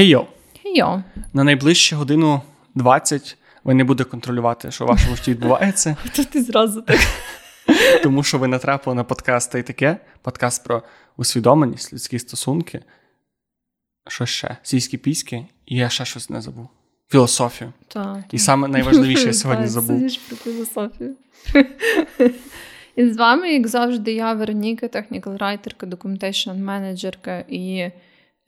Гей-йо! На найближчу годину 20 ви не будете контролювати, що в вашому житті відбувається, То ти зразу так. тому що ви натрапили на подкаст та й таке. Подкаст про усвідомленість, людські стосунки. Що ще? Сільські піськи, і я ще щось не забув. Філософію. Та, І саме найважливіше я сьогодні забув. Сидиш про філософію. І з вами, як завжди, я Вероніка, технікал райтерка, документейшн менеджерка і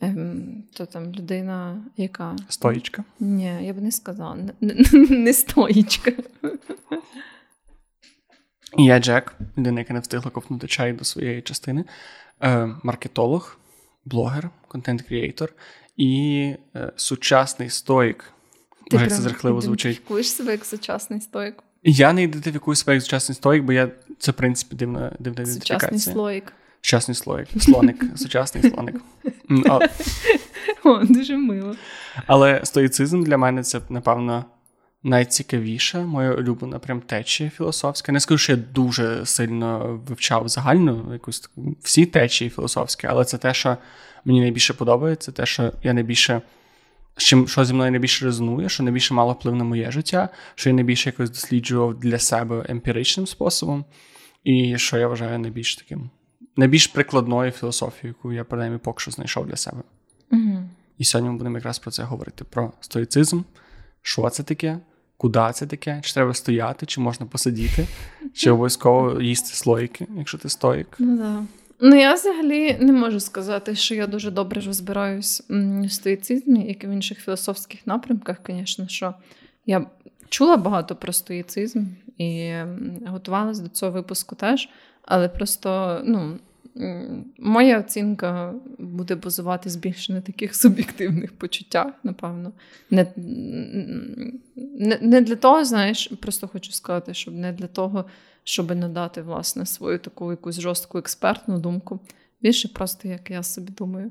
ем, то там людина, яка. Стоїчка. Ні, я б не сказала, не, не, не стоїчка. І я Джек, людина, яка не встигла ковтнути чай до своєї частини, е, маркетолог, блогер, контент-кріейтор і е, сучасний стоїк. Може, це прям зрахливо звучить. ідентифікуєш себе як сучасний стоїк. Я не ідентифікую себе як сучасний стоїк, бо я це, в принципі, дивна, дивна Сучасний ідентифікація. слоїк. Сучасний слоїк. Слоник, сучасний слоник. О, дуже мило. Але стоїцизм для мене це, напевно, найцікавіша, моя улюблена прям течія філософська. Не скажу, що я дуже сильно вивчав загальну якусь таку всі течії філософські, але це те, що мені найбільше подобається, те, що я найбільше. з Чим що зі мною найбільше резонує, що найбільше мало вплив на моє життя, що я найбільше якось досліджував для себе емпіричним способом, і що я вважаю найбільш таким, найбільш прикладною філософією, яку я принаймні поки що знайшов для себе. Угу. І сьогодні ми будемо якраз про це говорити: про стоїцизм, що це таке, куди це таке, чи треба стояти, чи можна посидіти, чи обов'язково їсти слоїки, якщо ти стоїк. Ну да. Ну, я взагалі не можу сказати, що я дуже добре розбираюсь в стоїцизмі, як і в інших філософських напрямках, звісно, що я чула багато про стоїцизм і готувалась до цього випуску теж, але просто, ну. Моя оцінка буде базуватись більше на таких суб'єктивних почуттях, напевно. Не, не, не для того, знаєш, просто хочу сказати, щоб не для того, щоб надати власне свою таку якусь жорстку експертну думку. Більше просто як я собі думаю.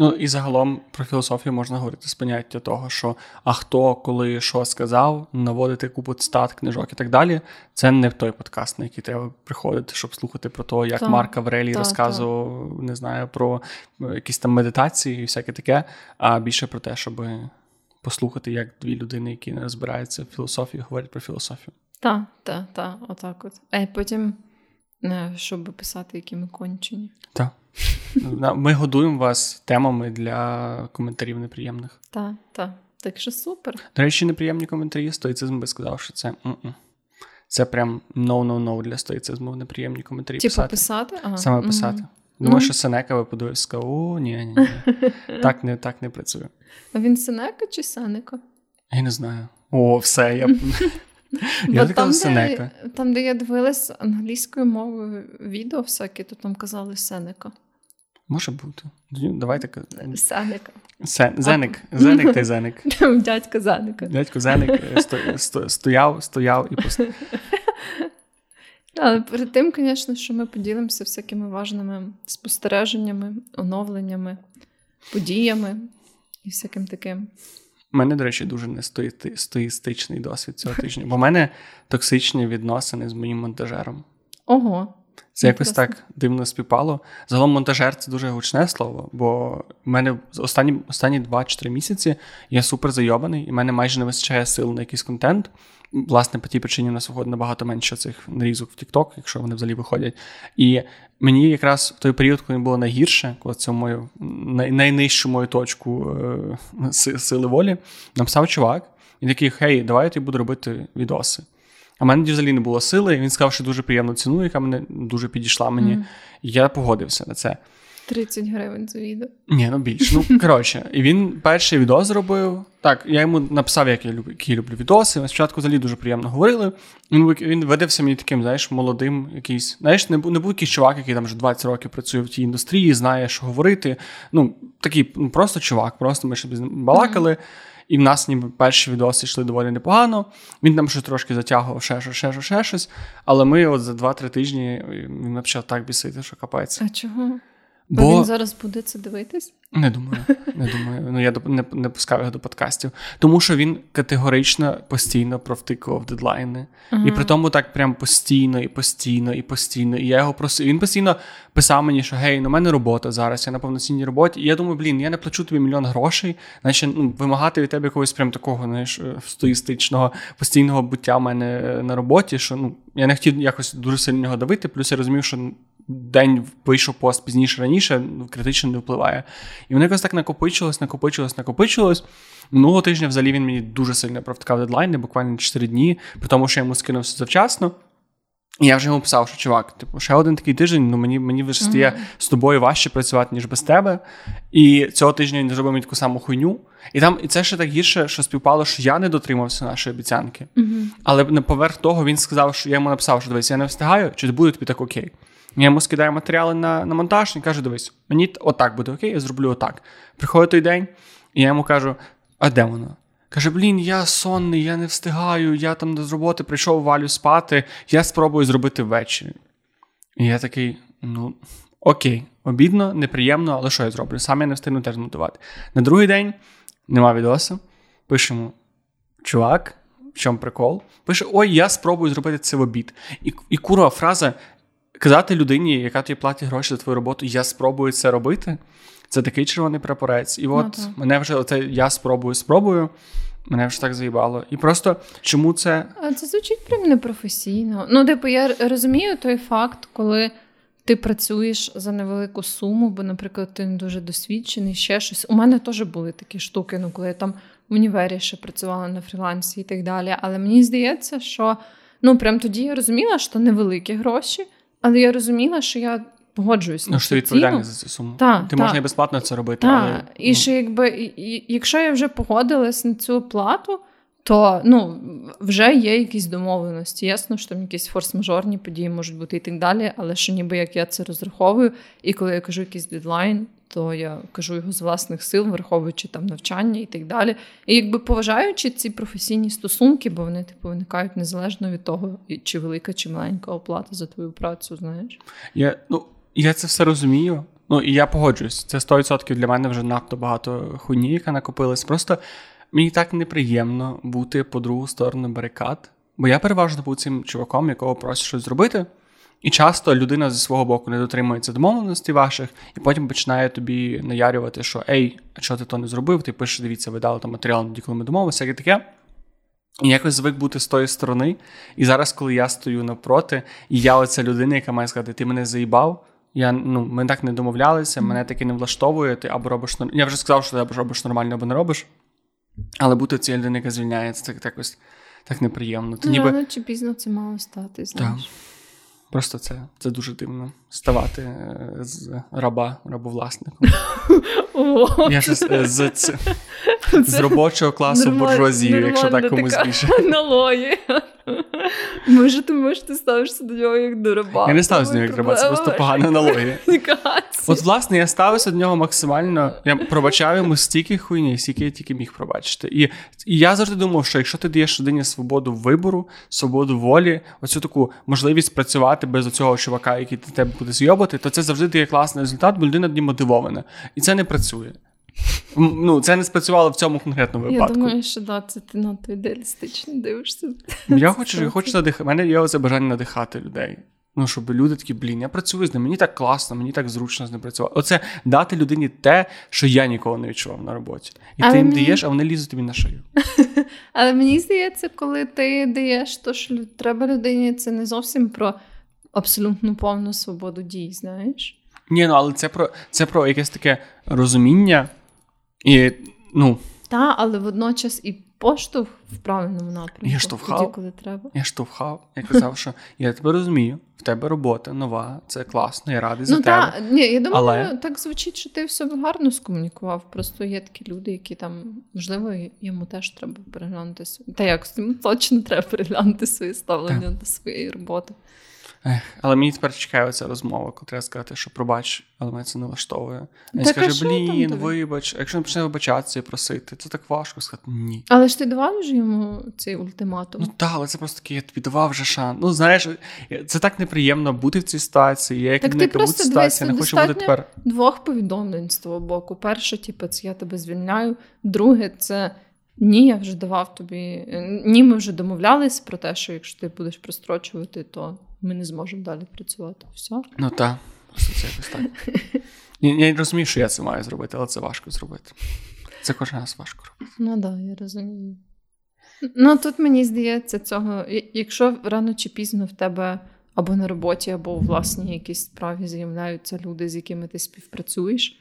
Ну і загалом про філософію можна говорити з поняття того, що а хто коли що сказав, наводити купу цитат, книжок і так далі. Це не той подкаст, на який треба приходити, щоб слухати про те, як Так, Марк Аврелій так, розказував, не знаю, про е, якісь там медитації і всяке таке, а більше про те, щоб послухати, як дві людини, які не розбираються в філософії, говорять про філософію. Так, так, так, отак от. А потім, е, щоб писати, які ми кончені. Так. Ми годуємо вас темами для коментарів неприємних. Так, так. Так що супер. До речі, неприємні коментарі. Стоїцизм би сказав, що це м-м. це прям no-no-no для стоїцизму. Неприємні коментарі Типу писати. писати? Ага. Саме писати. Думаю, Ну. що Сенека ви подивився, сказав, о, ні, ні, ні. Так не, так не працює. А він Сенека чи Сенека? Я не знаю. О, все, я. Бо Я така там, Сенека. де, там, де я дивилась англійською мовою відео всякі, то там казали Сенека. Може бути. Давайте. Сенека. Се- Зеник. Зеник та й зеник. Дядька Зенека. Дядько Зеник е, сто- сто- стояв, стояв і пост... Але перед тим, звісно, що ми поділимося всякими важними спостереженнями, оновленнями, подіями і всяким таким. У мене, до речі, дуже не стоїстичний досвід цього тижня, бо в мене токсичні відносини з моїм монтажером. Ого. Це якось так дивно співпало. Загалом монтажер це дуже гучне слово, бо в мене останні, останні 2-3 місяці я супер зайобаний, і в мене майже не вистачає сил на якийсь контент. Власне, по тій причині у нас виходить набагато менше цих нарізок в TikTok, якщо вони взагалі виходять. І мені якраз в той період, коли було найгірше, коли це мою най, найнижчу мою точку е, сили волі, написав чувак, і такий: Хей, давай я тобі буду робити відоси. А в мене взагалі не було сили, і він сказав, що дуже приємну ціну, яка мене дуже підійшла мені. Мгм. І я погодився на це. 30 гривень за відео. Ні, ну більш. Ну, коротше, і він перший відос зробив. Так, я йому написав, як я люблю, які я люблю відоси. Ми спочатку взагалі дуже приємно говорили. Він, він видався мені таким, знаєш, молодим якийсь. Знаєш, не був, не був якийсь чувак, який там вже 20 років працює в тій індустрії, знає, що говорити. Ну, такий ну, просто чувак, просто ми ще з ним балакали. І в нас ніби перші відоси йшли доволі непогано. Він там ще трошки затягував ще щось, ще щось, ще щось. Але ми от за 2-3 тижні він почав так бісити, що капець. А чого? Бо він зараз буде це дивитись? Не думаю. Не думаю. Ну я не, не пускав його до подкастів. Тому що він категорично постійно провтикував дедлайни. Ага. І при тому так прям постійно, і постійно, і постійно. І я його просив. Він постійно писав мені, що гей, ну в мене робота зараз, я на повноцінній роботі. І я думаю, блін, я не плачу тобі мільйон грошей, значить ну, вимагати від тебе якогось прям такого знаєш, стоїстичного постійного буття в мене е, на роботі. Що ну я не хотів якось дуже сильно нього давити, плюс я розумів, що день вийшов пост пізніше раніше, ну, критично не впливає. І воно якось так накопичилось, накопичилось, накопичилось. Минулого тижня взагалі він мені дуже сильно провтикав дедлайни, буквально 4 дні, при тому, що я йому скинувся завчасно. І я вже йому писав, що чувак, типу, ще один такий тиждень, ну мені мені вже стає uh-huh. з тобою важче працювати, ніж без тебе. І цього тижня він зробив мені таку саму хуйню. І там і це ще так гірше, що співпало, що я не дотримався нашої обіцянки. Uh-huh. Але поверх того він сказав, що я йому написав, що дивись, я не встигаю, чи буде тобі так окей. Я йому скидаю матеріали на на монтаж і каже: дивись, мені отак буде окей, я зроблю отак. Приходить той день, і я йому кажу: а де воно? Каже: блін, я сонний, я не встигаю, я там з роботи прийшов валю спати, я спробую зробити ввечері. І я такий, ну, окей, обідно, неприємно, але що я зроблю? Сам я не встигну теж змонтувати. На другий день нема відоса. Пишемо: чувак, в чому прикол? Пише: Ой, я спробую зробити це в обід. І і курва фраза: казати людині, яка тобі платить гроші за твою роботу, я спробую це робити. Це такий червоний прапорець. І ну от ну, мене вже оце я спробую, спробую. Мене вже так заїбало. І просто чому це. А це звучить прям непрофесійно. Ну, типу, я розумію той факт, коли ти працюєш за невелику суму, бо, наприклад, ти не дуже досвідчений, ще щось. У мене теж були такі штуки, ну, коли я там в універі ще працювала на фрілансі і так далі. Але мені здається, що ну, прям тоді я розуміла, що невеликі гроші. Але я розуміла, що я погоджуюсь. Ну, що ти відповідальний за цю суму. Та, ти та. можна і безплатно це робити. Та. але... І що якби, і, якщо я вже погодилась на цю плату, то ну, вже є якісь домовленості. Ясно, що там якісь форс-мажорні події можуть бути і так далі, але що ніби як я це розраховую, і коли я кажу якийсь дедлайн, то я кажу його з власних сил, враховуючи там навчання і так далі. І якби поважаючи ці професійні стосунки, бо вони типу виникають незалежно від того, чи велика, чи маленька оплата за твою працю, знаєш. Я ну, я це все розумію. Ну і я погоджуюсь. Це 100% для мене вже надто багато хуйні, яка накопилась. Просто мені так неприємно бути по другу сторону барикад, бо я переважно був цим чуваком, якого просять щось зробити. І часто людина зі свого боку не дотримується домовленостей ваших, і потім починає тобі наярювати, що ей, а чого ти то не зробив? Ти пишеш, дивіться, ви дали там матеріал, коли ми домовилися, як таке. І якось звик бути з тої сторони. І зараз, коли я стою навпроти, і я оця людина, яка має сказати, ти мене заїбав. Я, ну, Ми так не домовлялися, мене таки не влаштовує, ти або робиш Я вже сказав, що ти або робиш нормально, або не робиш. Але бути цією людиною, яка звільняється, так якось так неприємно. Ти ніби... Рано чи пізно це мало стати, знаєш. Так. Просто це це дуже дивно ставати е, з раба рабовласником. Я ж е, з, з, робочого класу буржуазію, якщо так комусь більше. Аналогія. Може, тому що ти ставишся до нього як до раба. Я не ставлюся до нього як до раба, це просто погана аналогія. От, власне, я ставився до нього максимально. Я пробачав йому стільки хуйні, скільки я тільки міг пробачити. І, і я завжди думав, що якщо ти даєш людині свободу вибору, свободу волі, оцю таку можливість працювати без цього чувака, який тебе буде зйобати, то це завжди дає класний результат, бо людина тоді мотивована. І це не працює. Ну, Це не спрацювало в цьому конкретному випадку. Я думаю, що да, це ти надто ідеалістично дивишся. Я хочу я хочу надихати. У мене є це бажання надихати людей. Ну, щоб люди такі, блін, я працюю з ним, мені так класно, мені так зручно з ним працювати. Оце дати людині те, що я ніколи не відчував на роботі. І Але ти їм мені... даєш, а вони лізуть тобі на шию. Але мені здається, коли ти даєш, то що треба людині, це не зовсім про абсолютну повну свободу дій, знаєш? Ні, ну але це про це про якесь таке розуміння. І, ну... Так, але водночас і поштовх в правильному напрямку. Я штовхав, тоді, коли треба. Я штовхав. Я казав, що я тебе розумію, в тебе робота нова, це класно, я радий ну, за та, тебе. Ні, Я думаю, але... так звучить, що ти все гарно скомунікував. Просто є такі люди, які там, можливо, йому теж треба переглянути свої. Та як точно треба переглянути своє ставлення так. до своєї роботи. Ех, але мені тепер чекає ця розмова, коли треба сказати, що пробач, але мене це не влаштовує. Він Так, скаже, блін, вибач, а якщо він почне вибачатися і просити, це так важко сказати ні. Але ж ти давав вже йому цей ультиматум. Ну так, але це просто такий, я тобі давав вже шанс. Ну, знаєш, це так неприємно бути в цій ситуації. Я як Так не в просто ситуації, не хочу бути тепер. Двох повідомлень з твого боку. Перше, типу, це я тебе звільняю. Друге, це ні, я вже давав тобі. Ні, ми вже домовлялись про те, що якщо ти будеш прострочувати, то ми не зможемо далі працювати. Все. Ну так, це якось так. Я, я розумію, що я це маю зробити, але це важко зробити. Це кожен раз важко робити. Ну так, я розумію. Ну тут мені здається, цього, якщо рано чи пізно в тебе або на роботі, або у власній якійсь справі з'являються люди, з якими ти співпрацюєш,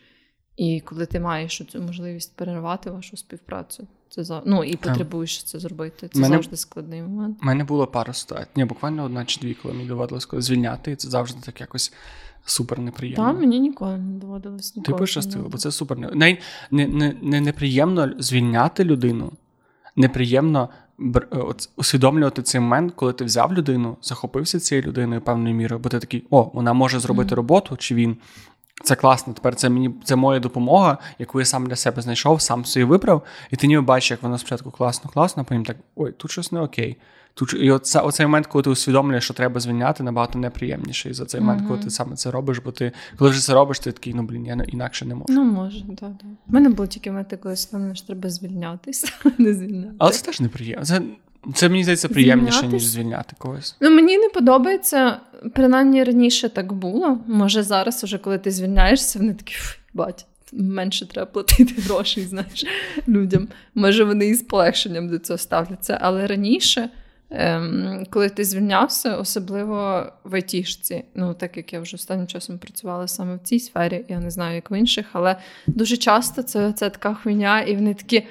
і коли ти маєш цю можливість перервати вашу співпрацю, це за ну і потребуєш це зробити. Це Мене- завжди складний момент. У мене було пару ситуацій. Ні, буквально одна чи дві, коли мені доводилось звільняти, і це завжди так якось супер неприємно. Та мені ніколи не доводилось Ти пощастило, бо це супер. Не, не, не, не, не неприємно звільняти людину, неприємно бр- е, от, усвідомлювати цей момент, коли ти взяв людину, захопився цією людиною певною мірою, бо ти такий, о, вона може зробити Мгм. роботу, чи він. Це класно. Тепер це мені це моя допомога, яку я сам для себе знайшов, сам собі вибрав, і ти ніби бачиш, як воно спочатку класно, класно, а потім так, ой, тут щось не окей. Тут і оце, оцей момент, коли ти усвідомлюєш, що треба звільняти, набагато неприємніший за цей момент, коли ти саме це робиш, бо ти коли вже це робиш, ти такий, ну блін, я інакше не можу. Ну, може, так, так. У мене було тільки моменти, коли що треба звільнятися, не звільняти. Але це теж неприємно. Це, це мені здається приємніше, ніж звільняти когось. Ну, мені не подобається, принаймні раніше так було. Може, зараз, уже коли ти звільняєшся, вони такі, бать, менше треба платити грошей, знаєш, людям. Може, вони із полегшенням до цього ставляться. Але раніше, ем, коли ти звільнявся, особливо в айтішці, ну так як я вже останнім часом працювала саме в цій сфері, я не знаю, як в інших, але дуже часто це, це така хуйня, і вони такі.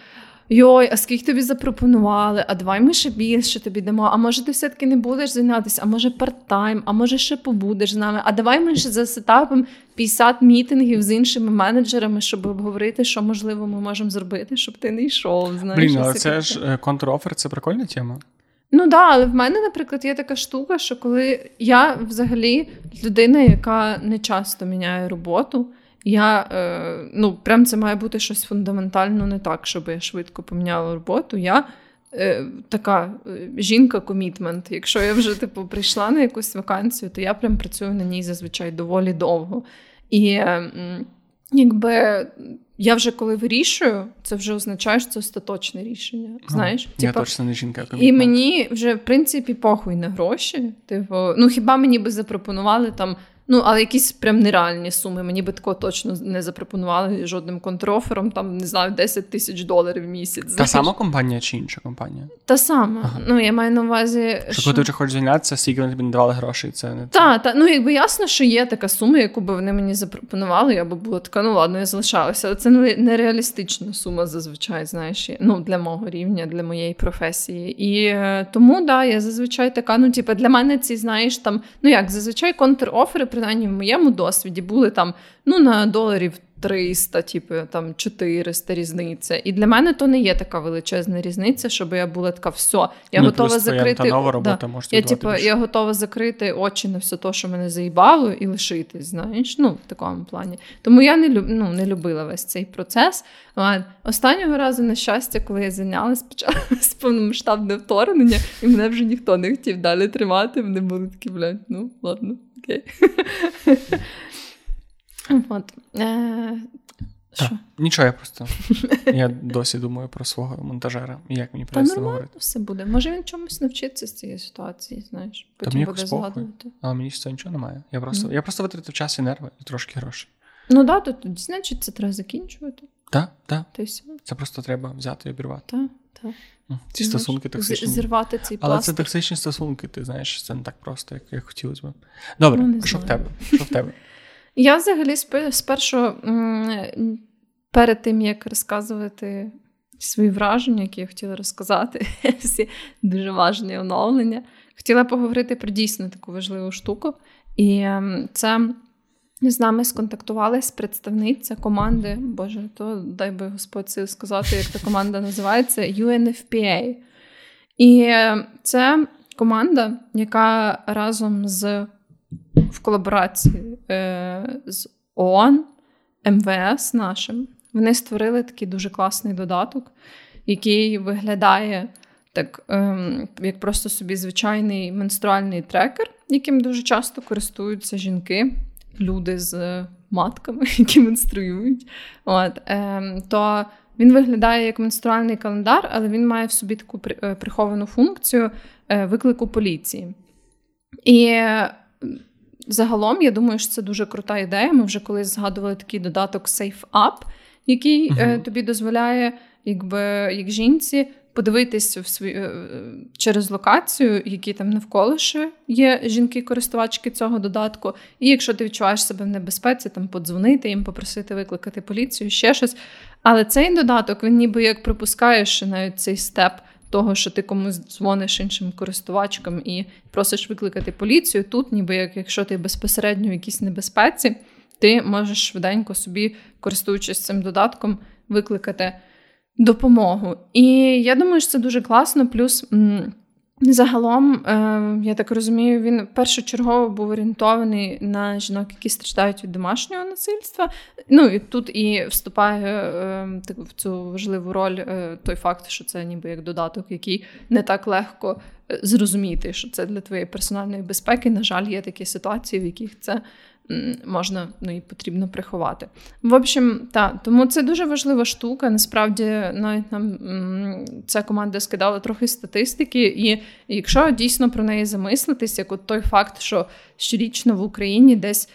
Йой, а скільки тобі запропонували? А давай ми ще більше тобі дамо. А може ти все-таки не будеш зайнятися, а може парт-тайм, а може ще побудеш з нами. А давай ми ще за сетапом 50 мітингів з іншими менеджерами, щоб обговорити, що можливо ми можемо зробити, щоб ти не йшов. Знаєш, Блін, але це ж е, контрофер, це прикольна тема. Ну так, да, але в мене, наприклад, є така штука, що коли я взагалі людина, яка не часто міняє роботу, я е, ну прям це має бути щось фундаментально не так, щоб я швидко поміняла роботу. Я е, така е, жінка-комітмент. Якщо я вже типу прийшла на якусь вакансію, то я прям працюю на ній зазвичай доволі довго. І е, якби я вже коли вирішую, це вже означає, що це остаточне рішення. Знаєш, я точно не жінка. а і мені вже в принципі похуй на гроші. Типу, ну хіба мені би запропонували там, ну але якісь прям нереальні суми. Мені би такого точно не запропонували жодним контрофером, там не знаю, 10 тисяч доларів в місяць. Та знаєш. сама компанія чи інша компанія? Та сама. Ага. Ну я маю на увазі, Що коли ти вже хочеш звільнятися, стільки вони тобі не давали грошей, це не Та, та, ну якби ясно, що є така сума, яку би вони мені запропонували, я би була така, ну ладно, я залишалася. Але це не- нереалістична сума зазвичай, знаєш, ну для мого рівня, для моєї професії. І е, тому, да, я зазвичай така, ну, типу, для мене ці, знаєш, там, ну як, зазвичай контр-офери, принаймні в моєму досвіді, були там, ну, на доларів 300, типу, там 400 різниця. І для мене то не є така величезна різниця, щоб я була така, все, я ну, готова закрити. нова да. робота може Я, типу, я готова закрити очі на все те, що мене заїбало, і лишитись, знаєш, ну, в такому плані. Тому я не, люб, ну, не любила весь цей процес. А, Останнього разу, на щастя, коли я зайнялась, почалось повномасштабне вторгнення, і мене вже ніхто не хотів далі тримати. Вони були такі, блядь, ну, ладно, окей. От. Так. Що? Нічого, я просто я досі думаю про свого монтажера і як мені Та нормально говорити. все буде. Може він чомусь навчиться з цієї ситуації, знаєш. Потім мені буде згадувати. Але мені ж це нічого немає. Я просто, Ну. я просто витратив час і нерви і трошки грошей. Ну да, то тоді, значить, це треба закінчувати. Так, так. Та. Це просто треба взяти і обірвати. Та, М, Ці Знаєш, стосунки токсичні. Зірвати цей Але це токсичні стосунки, ти знаєш, це не так просто, як, як хотілося б. Добре, Ну, що в тебе? Що в тебе? Я взагалі спершу, перед тим, як розказувати свої враження, які я хотіла розказати, всі дуже важні оновлення, хотіла поговорити про дійсно таку важливу штуку. І це з нами сконтактувалась представниця команди, Боже, то дай би Господь сил сказати, як та команда називається, UNFPA. І е, це команда, яка разом з в колаборації е, з ООН, МВС нашим. Вони створили такий дуже класний додаток, який виглядає так, ем, як просто собі звичайний менструальний трекер, яким дуже часто користуються жінки, люди з матками, які менструюють. От, ем, То він виглядає як менструальний календар, але він має в собі таку е, приховану функцію е, виклику поліції. І загалом, я думаю, що це дуже крута ідея. Ми вже колись згадували такий додаток Safe Up, який uh-huh. тобі дозволяє, якби як жінці. Подивитися в свій, е, через локацію, які там навколо ще є жінки-користувачки цього додатку. І якщо ти відчуваєш себе в небезпеці, там подзвонити їм, попросити викликати поліцію, ще щось. Але цей додаток він ніби як пропускаєш навіть цей степ того, що ти комусь дзвониш іншим користувачкам і просиш викликати поліцію. Тут, ніби як якщо ти безпосередньо в якійсь небезпеці, ти можеш швиденько собі, користуючись цим додатком, викликати допомогу. І я думаю, що це дуже класно. Плюс. Загалом, е, я так розумію, він першочергово був орієнтований на жінок, які страждають від домашнього насильства. Ну і тут і вступає е, в цю важливу роль е, той факт, що це ніби як додаток, який не так легко зрозуміти, що це для твоєї персональної безпеки. На жаль, є такі ситуації, в яких це можна ну і потрібно приховати. В общем, та, тому це дуже важлива штука. Насправді, навіть нам ця команда скидала трохи статистики, і якщо дійсно про неї замислитись, як от той факт, що щорічно в Україні десь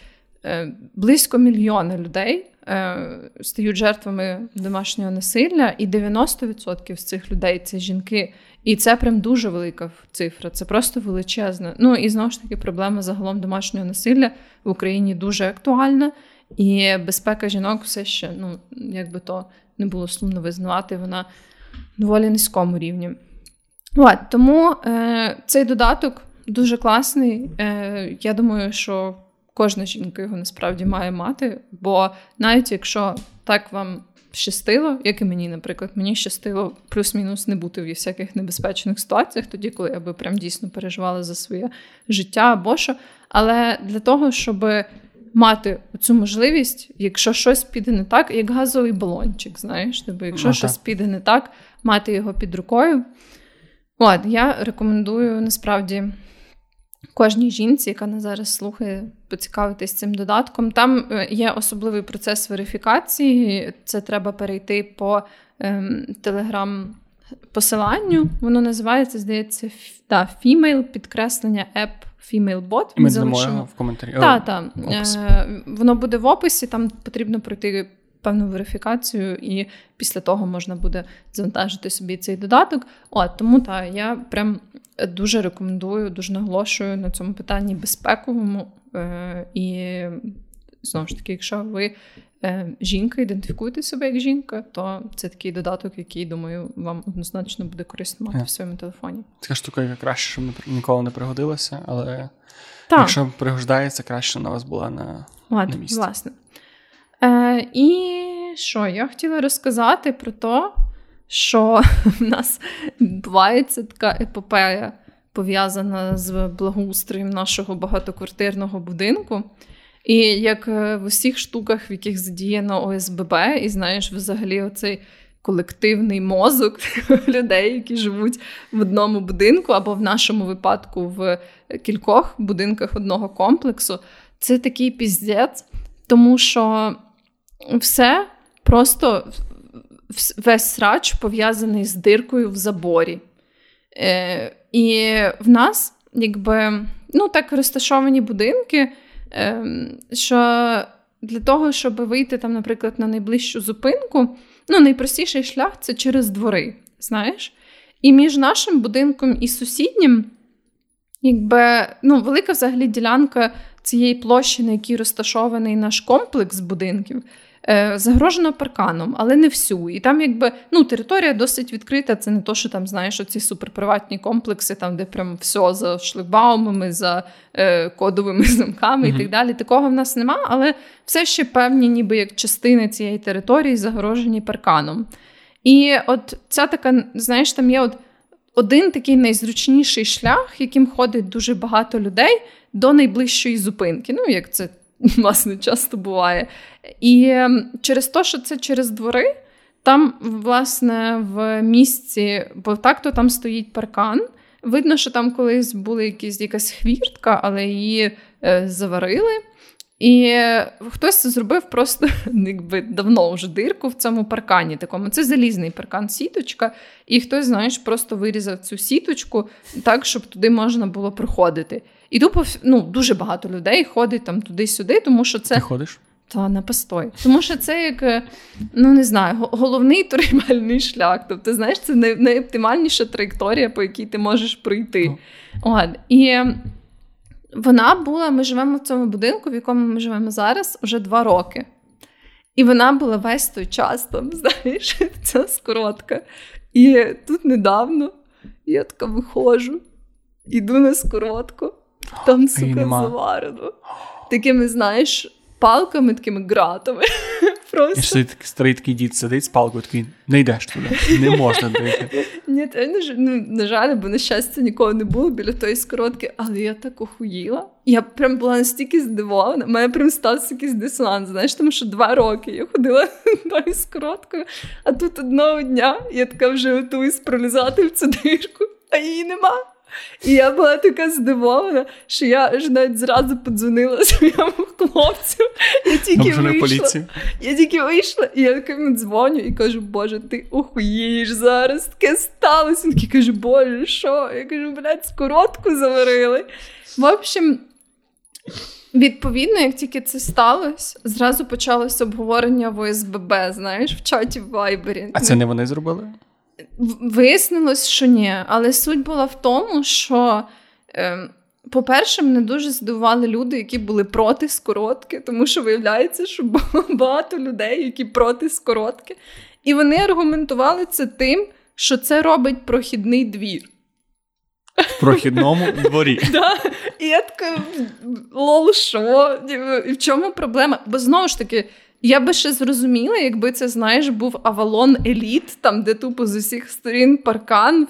е, близько мільйона людей. Е, стають жертвами домашнього насилля, і 90% з цих людей це жінки. І це прям дуже велика цифра. Це просто величезна. Ну і знову ж таки, проблема загалом домашнього насилля в Україні дуже актуальна, і безпека жінок все ще, ну як би то не було сумно визнавати, вона доволі низькому рівні. От, Тому е, цей додаток дуже класний. Е, Я думаю, що кожна жінка його насправді має мати, бо навіть якщо так вам щастило, як і мені, наприклад, мені щастило плюс-мінус не бути в всяких небезпечних ситуаціях, тоді, коли я би прям дійсно переживала за своє життя або що. Але для того, щоб мати цю можливість, якщо щось піде не так, як газовий балончик, знаєш, тобто, якщо ну, щось піде не так, мати його під рукою. От, я рекомендую насправді кожній жінці, яка нас зараз слухає, поцікавитись цим додатком. Там е, є особливий процес верифікації. Це треба перейти по ем, телеграм. Посиланню, воно називається, здається, та, Female підкреслення app Female Bot. Ми, Ми залишимо в коментарі. Так, так. Е, воно буде в описі, там потрібно пройти певну верифікацію, і після того можна буде завантажити собі цей додаток. От, Тому так, я прям дуже рекомендую, дуже наголошую на цьому питанні безпековому. Е, І знову ж таки, якщо ви е, жінка, ідентифікуєте себе як жінка, то це такий додаток, який, думаю, вам однозначно буде корисно мати yeah. в своєму телефоні. Така штука, яка краще, щоб ніколи не пригодилася, але так. якщо пригождається, краще у вас була на, От, на місці. Власне. Е, І що? Я хотіла розказати про те, що в нас відбувається така епопея, пов'язана з благоустроєм нашого багатоквартирного будинку. І як е, в усіх штуках, в яких задіяно ОСББ, і знаєш, взагалі, оцей колективний мозок людей, які живуть в одному будинку, або в нашому випадку в кількох будинках одного комплексу, це такий піздець, тому що все просто весь срач пов'язаний з диркою в заборі. Е, І в нас, якби, ну, так розташовані будинки, е, що для того, щоб вийти, там, наприклад, на найближчу зупинку, ну, найпростіший шлях це через двори. знаєш? І між нашим будинком і сусіднім, якби, ну, велика взагалі ділянка цієї площі, на якій розташований наш комплекс будинків. Е, загрожено парканом, але не всю. І там, якби ну, територія досить відкрита. Це не то, що там знаєш оці суперприватні комплекси, там де прям все за шлагбаумами, за е, кодовими замками mm-hmm. і так далі. Такого в нас нема, але все ще певні, ніби як частини цієї території загорожені парканом. І от ця така, знаєш, там є от один такий найзручніший шлях, яким ходить дуже багато людей до найближчої зупинки. Ну, як це власне часто буває. І ем, через те, що це через двори, там, власне, в місці, бо так то там стоїть паркан. Видно, що там колись була якісь, якась хвіртка, але її е, заварили. І хтось зробив просто якби давно вже дирку в цьому паркані. Такому це залізний паркан, сіточка, і хтось, знаєш, просто вирізав цю сіточку так, щоб туди можна було проходити. І тупо ну, дуже багато людей ходить там туди-сюди, тому що це. Ти ходиш? Та на постой. Тому що це як ну не знаю, головний торгівельний шлях. Тобто, знаєш, це найоптимальніша траєкторія, по якій ти можеш пройти. Oh. От. І вона була, ми живемо в цьому будинку, в якому ми живемо зараз, вже два роки. І вона була весь той час там, знаєш, ця скоротка. І тут недавно я така виходжу, іду на скоротку, там сука заварено. Такими, знаєш, палками, такими ґратами. Просто. І що такий старий такий дід сидить з палкою, такий не йдеш туди, не можна дойти. Ні, ну, на жаль, бо на щастя нікого не було біля тої скоротки, але я так охуїла. Я прям була настільки здивована. У мене прям стався якийсь дисонанс. Знаєш, тому що два роки я ходила тою скороткою, а тут одного дня я така вже готуюсь пролізати в цю дирку, а її нема. І я була така здивована, що я аж навіть зразу подзвонила своєму хлопцю. Я тільки вийшла. Я тільки вийшла, і я такому дзвоню і кажу, Боже, ти охуєш зараз, таке сталося. Він такий каже, Боже, що? Я кажу, блядь, скоротку заварили. В общем. Відповідно, як тільки це сталося, зразу почалося обговорення в ОСББ, знаєш, в чаті в Вайбері. А це не вони зробили? Вияснилось, що ні. Але суть була в тому, що, е, по-перше, мене дуже здивували люди, які були проти скоротки, тому що виявляється, що багато людей, які проти скоротки. І вони аргументували це тим, що це робить прохідний двір. В прохідному дворі. Да. І я така лол, що? І в чому проблема? Бо знову ж таки, я би ще зрозуміла, якби це, знаєш, був Авалон Еліт, там, де тупо з усіх сторін паркан,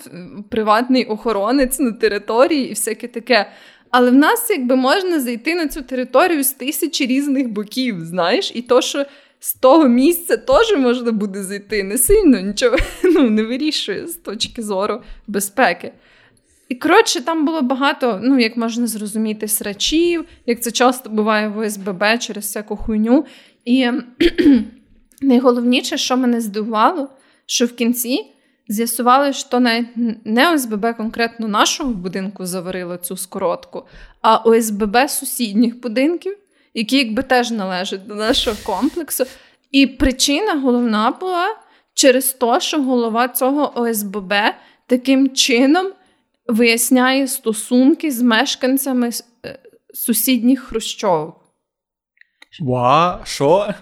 приватний охоронець на території і всяке таке. Але в нас якби можна зайти на цю територію з тисячі різних боків, знаєш, і то, що з того місця теж можна буде зайти, не сильно нічого ну, не вирішує з точки зору безпеки. І коротше, там було багато, ну, як можна зрозуміти, срачів, як це часто буває в ОСББ через всяку хуйню. І найголовніше, що мене здивувало, що в кінці з'ясували, що навіть не ОСББ конкретно нашого будинку заварило цю скоротку, а ОСББ сусідніх будинків, які якби теж належать до нашого комплексу. І причина головна була через те, що голова цього ОСББ таким чином виясняє стосунки з мешканцями е, сусідніх хрущовок. Ва, що?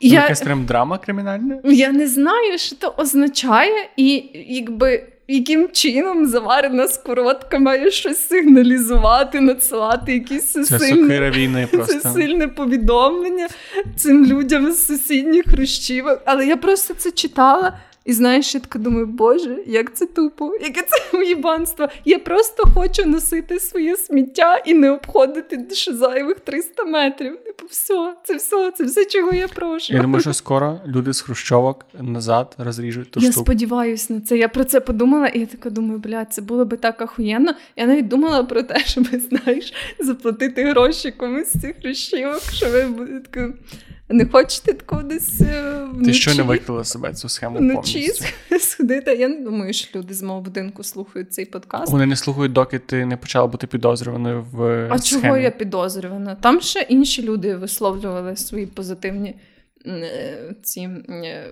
Я... Якась прям драма кримінальна? Я не знаю, що це означає, і якби яким чином заварена скоротка має щось сигналізувати, надсилати якісь це сильне, війни просто. Це сильне повідомлення цим людям з сусідніх хрущівок. Але я просто це читала. І знаєш, я така думаю, Боже, як це тупо, яке це уїбанство. Я просто хочу носити своє сміття і не обходити зайвих 300 метрів. Типу, все, це все, це все, чого я прошу. Я думаю, що скоро люди з Хрущовок назад розріжуть ту Я штуку. сподіваюся на це. Я про це подумала, і я така думаю, блядь, це було би так ахуєнно. Я навіть думала про те, щоб знаєш, заплатити гроші комусь з цих хрущівок, що ви будете. Не хочете кудись. е, вночі? Ти що не виклала себе цю схему вночі сходити? Я не думаю, що люди з мого будинку слухають цей подкаст. Вони не слухають, доки ти не почала бути підозрюваною в А схемі. чого я підозрювана? Там ще інші люди висловлювали свої позитивні е, ці е,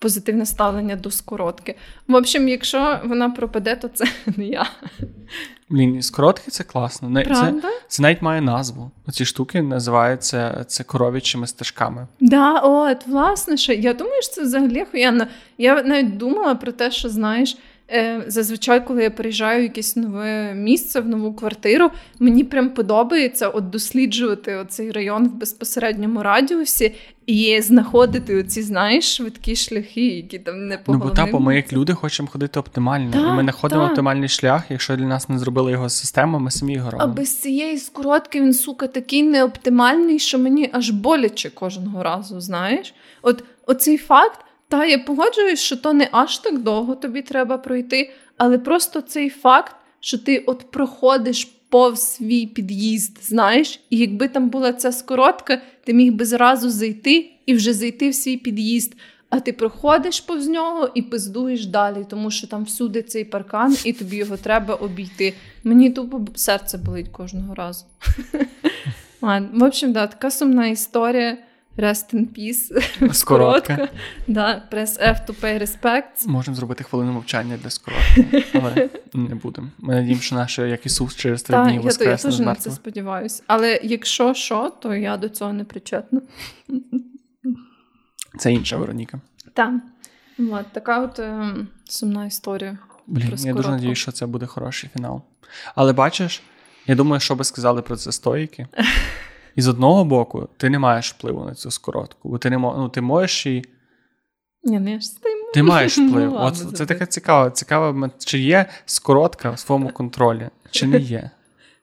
позитивне ставлення до скоротки. В общем, якщо вона пропаде, то це не я. Блін, скоротки це класно. Правда? Це, це навіть має назву. Ці штуки називаються це коров'ячими стежками. Да, от, власне, що я думаю, що це взагалі охуєнно. Я навіть думала про те, що знаєш. Е, зазвичай, коли я приїжджаю в якесь нове місце, в нову квартиру, мені прям подобається от досліджувати оцей район в безпосередньому радіусі і знаходити оці, знаєш, швидкі шляхи, які там не по Ну, бо та, бо ми як люди хочемо ходити оптимально. Так, і ми знаходимо так. оптимальний шлях. Якщо для нас не зробили його система, ми самі його А робимо. без цієї скоротки він, сука, такий неоптимальний, що мені аж боляче кожного разу, знаєш? От оцей факт, та я погоджуюсь, що то не аж так довго тобі треба пройти, але просто цей факт, що ти от проходиш повз свій під'їзд, знаєш, і якби там була ця скоротка, ти міг би зразу зайти і вже зайти в свій під'їзд. А ти проходиш повз нього і пиздуєш далі, тому що там всюди цей паркан, і тобі його треба обійти. Мені тупо серце болить кожного разу. В общем, да, така сумна історія. Rest in peace. Скоротка. Да, press F to pay respect. Можемо зробити хвилину мовчання для скоротки, але не будемо. Ми надіємо, що наше, як Ісус через три дні то- я воскресне теж на це сподіваюся. Але якщо що, то я до цього не причетна. Це інша Вероніка. Так. От, така от е, сумна історія. Блін, Про я дуже надіюсь, що це буде хороший фінал. Але бачиш, я думаю, що би сказали про це стоїки. І з одного боку, ти не маєш впливу на цю скоротку, бо ти не ну, ти можеш і Ні, не ж з ти маєш Ну, вплив. ладно, От це забудь. така цікава, цікава, чи є скоротка в своєму контролі, чи не є.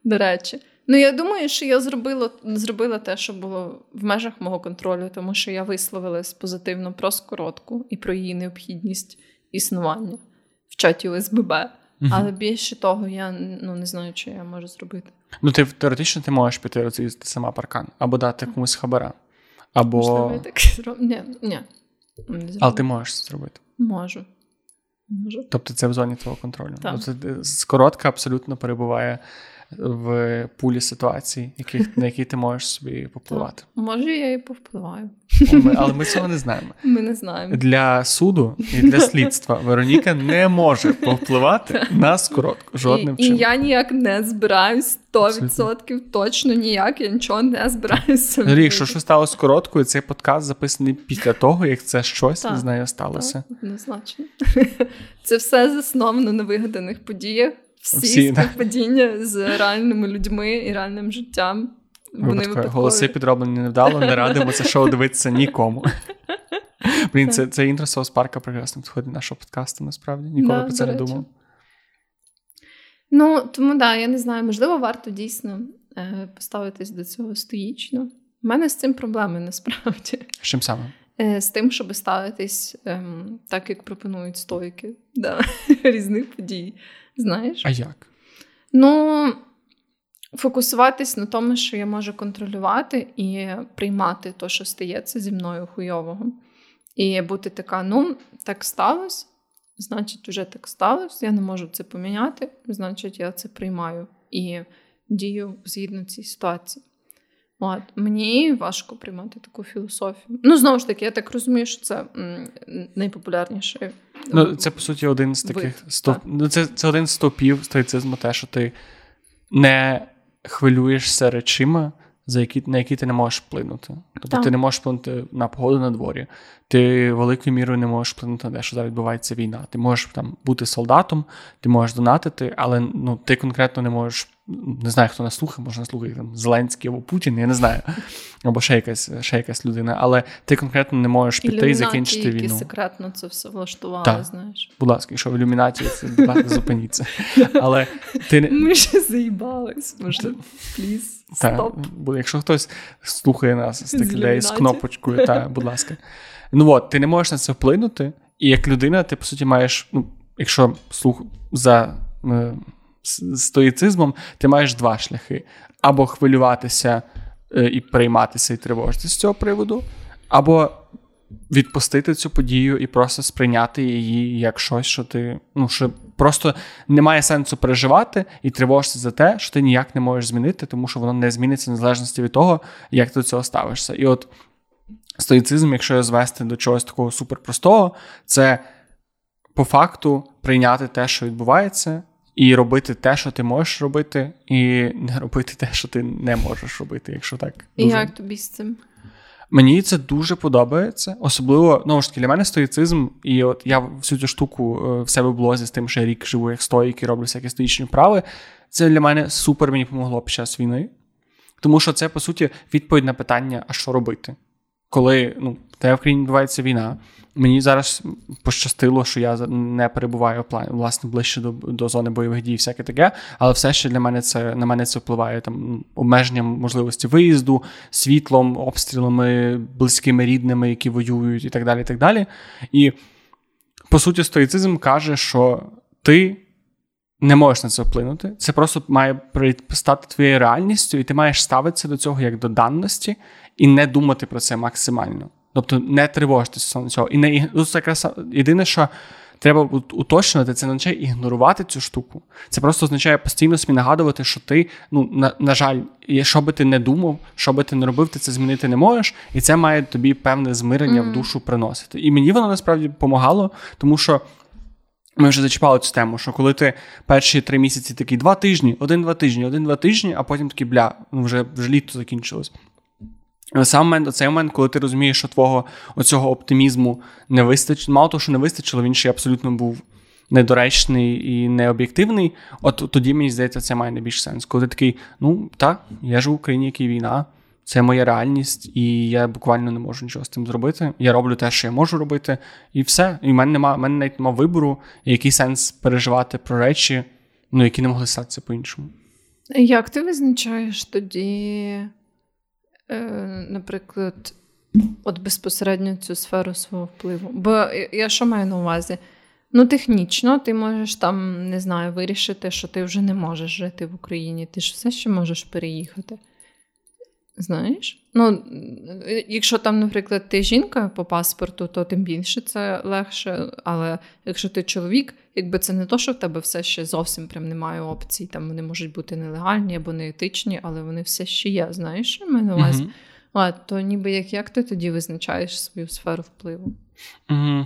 До речі. Ну, я думаю, що я зробила, зробила те, що було в межах мого контролю, тому що я висловилась позитивно про скоротку і про її необхідність існування в чаті ОСББ. Мгм. Але більше того, я ну, не знаю, чи я можу зробити. Ну, ти теоретично ти можеш піти розрізати сама паркан, або дати комусь хабара. Або... Можливо, я так зроблю. Ні, ні. Не. Але ти можеш це зробити. Можу. Можу. Тобто це в зоні твого контролю. Так. Тобто, е, скоротка абсолютно перебуває в пулі ситуацій, яких, на які ти можеш собі попливати. Може, я і повпливаю. Ми- але ми цього не знаємо. Ми не знаємо. Для суду і для слідства Вероніка не може повпливати на скоротку жодним і, чином. і я ніяк не збираюсь 100% точно ніяк, я нічого не збираюся. Взагалі, Якщо щось сталося короткою, цей подкаст записаний після того, як це щось Так, з нею сталося. Так, однозначно. Це все засновано на вигаданих подіях. Всі, Всі, да. співпадіння з реальними людьми і реальним життям. Вони випадкові. Голоси підроблені невдало, не радимо це шоу дивитися нікому. Блін, це, це інтро Соус Парка прекрасно підходить нашого подкасту, насправді. Ніколи Да, про це не думав. Ну, тому да, я не знаю, можливо, варто дійсно е, поставитись до цього стоїчно. У мене з цим проблеми насправді. З чим саме? Е, З тим, щоб ставитись ем, так, як пропонують стойки да, різних подій. Знаєш? А як? Ну, фокусуватись на тому, що я можу контролювати і приймати те, що стається зі мною хуйового. І бути така: ну, так сталося, значить, вже так сталося, я не можу це поміняти, значить, я це приймаю і дію згідно цій ситуації. От, мені важко приймати таку філософію. Ну, знову ж таки, я так розумію, що це найпопулярніше. Ну, це по суті один з таких Вид, стоп. Ну, це, це один з стопів стоїцизму, те, що ти не хвилюєшся речима, за які, на які ти не можеш вплинути. Тобто Так. ти не можеш вплинути на погоду на дворі. Ти великою мірою не можеш вплинути на те, що зараз відбувається війна. Ти можеш там бути солдатом, ти можеш донатити, але ну, ти конкретно не можеш. Не знаю, хто нас слухає, може нас слухає там Зеленський або Путін, я не знаю. Або ще якась, ще якась людина. Але ти конкретно не можеш піти і Ілюмінати, закінчити які війну. секретно це все влаштували, Так. знаєш. Будь ласка, якщо в ілюмінаті, це будь ласка, зупиніться. Але ти не Ми ще заїбались, може, пліз, бо якщо хтось слухає нас з тих людей з кнопочкою, та, будь ласка. Ну от, ти не можеш на це вплинути, і як людина, ти по суті маєш, ну, якщо слух за е, стоїцизмом, ти маєш два шляхи: або хвилюватися е, і прийматися і тривожитися з цього приводу, або відпустити цю подію і просто сприйняти її як щось, що ти ну що просто немає сенсу переживати і тривожитися за те, що ти ніяк не можеш змінити, тому що воно не зміниться в незалежності від того, як ти до цього ставишся. І от стоїцизм, якщо його звести до чогось такого суперпростого, це по факту прийняти те, що відбувається. І робити те, що ти можеш робити, і не робити те, що ти не можеш робити, якщо так І дуже як тобі з цим? Мені це дуже подобається. Особливо, ну ж таки, для мене стоїцизм, і от я всю цю штуку е, в себе в блозі з тим, що я рік живу як стоїк і роблю всякі стоїчні вправи. Це для мене супер мені допомогло під час війни. Тому що це, по суті, відповідь на питання, а що робити. Коли ну, в в країні відбувається війна, Мені зараз пощастило, що я не перебуваю власне ближче до до зони бойових дій, всяке таке, але все ще для мене це на мене це впливає там обмеженням можливості виїзду, світлом, обстрілами, близькими рідними, які воюють, і так далі. І так далі. І по суті, стоїцизм каже, що ти. Не можеш на це вплинути. Це просто має стати твоєю реальністю, і ти маєш ставитися до цього як до даності і не думати про це максимально. Тобто не тривожитися стосовно цього. І не ну, це якраз єдине, що треба уточнювати, це не означає ігнорувати цю штуку. Це просто означає постійно собі нагадувати, що ти, ну на, на жаль, що би ти не думав, що би ти не робив, ти це змінити не можеш, і це має тобі певне змирення mm-hmm. в душу приносити. І мені воно насправді допомагало, тому що. Ми вже зачіпали цю тему, що коли ти перші три місяці такі два тижні, один-два тижні, один-два тижні, а потім такі бля, ну вже вже літо закінчилось. Сам момент, цей момент, коли ти розумієш, що твого оцього оптимізму не вистачило, мало того, що не вистачило, він ще абсолютно був недоречний і необ'єктивний. От тоді, мені здається, це має найбільш сенс. Коли ти такий, ну так, я живу в країні, якій війна, це моя реальність, і я буквально не можу нічого з цим зробити. Я роблю те, що я можу робити, і все. І в мене немає, в мене навіть немає вибору, який сенс переживати про речі, ну, які не могли статися по-іншому. Як ти визначаєш тоді? Е, наприклад, от безпосередньо цю сферу свого впливу. Бо я що маю на увазі? Ну, технічно, ти можеш там, не знаю, вирішити, що ти вже не можеш жити в Україні, ти ж все ще можеш переїхати. Знаєш? Ну, якщо там, наприклад, ти жінка по паспорту, то тим більше це легше. Але якщо ти чоловік, якби це не то, що в тебе все ще зовсім прям немає опцій, там вони можуть бути нелегальні або неетичні, але вони все ще є. Знаєш, що на увазі? uh А, то ніби як як ти тоді визначаєш свою сферу впливу? uh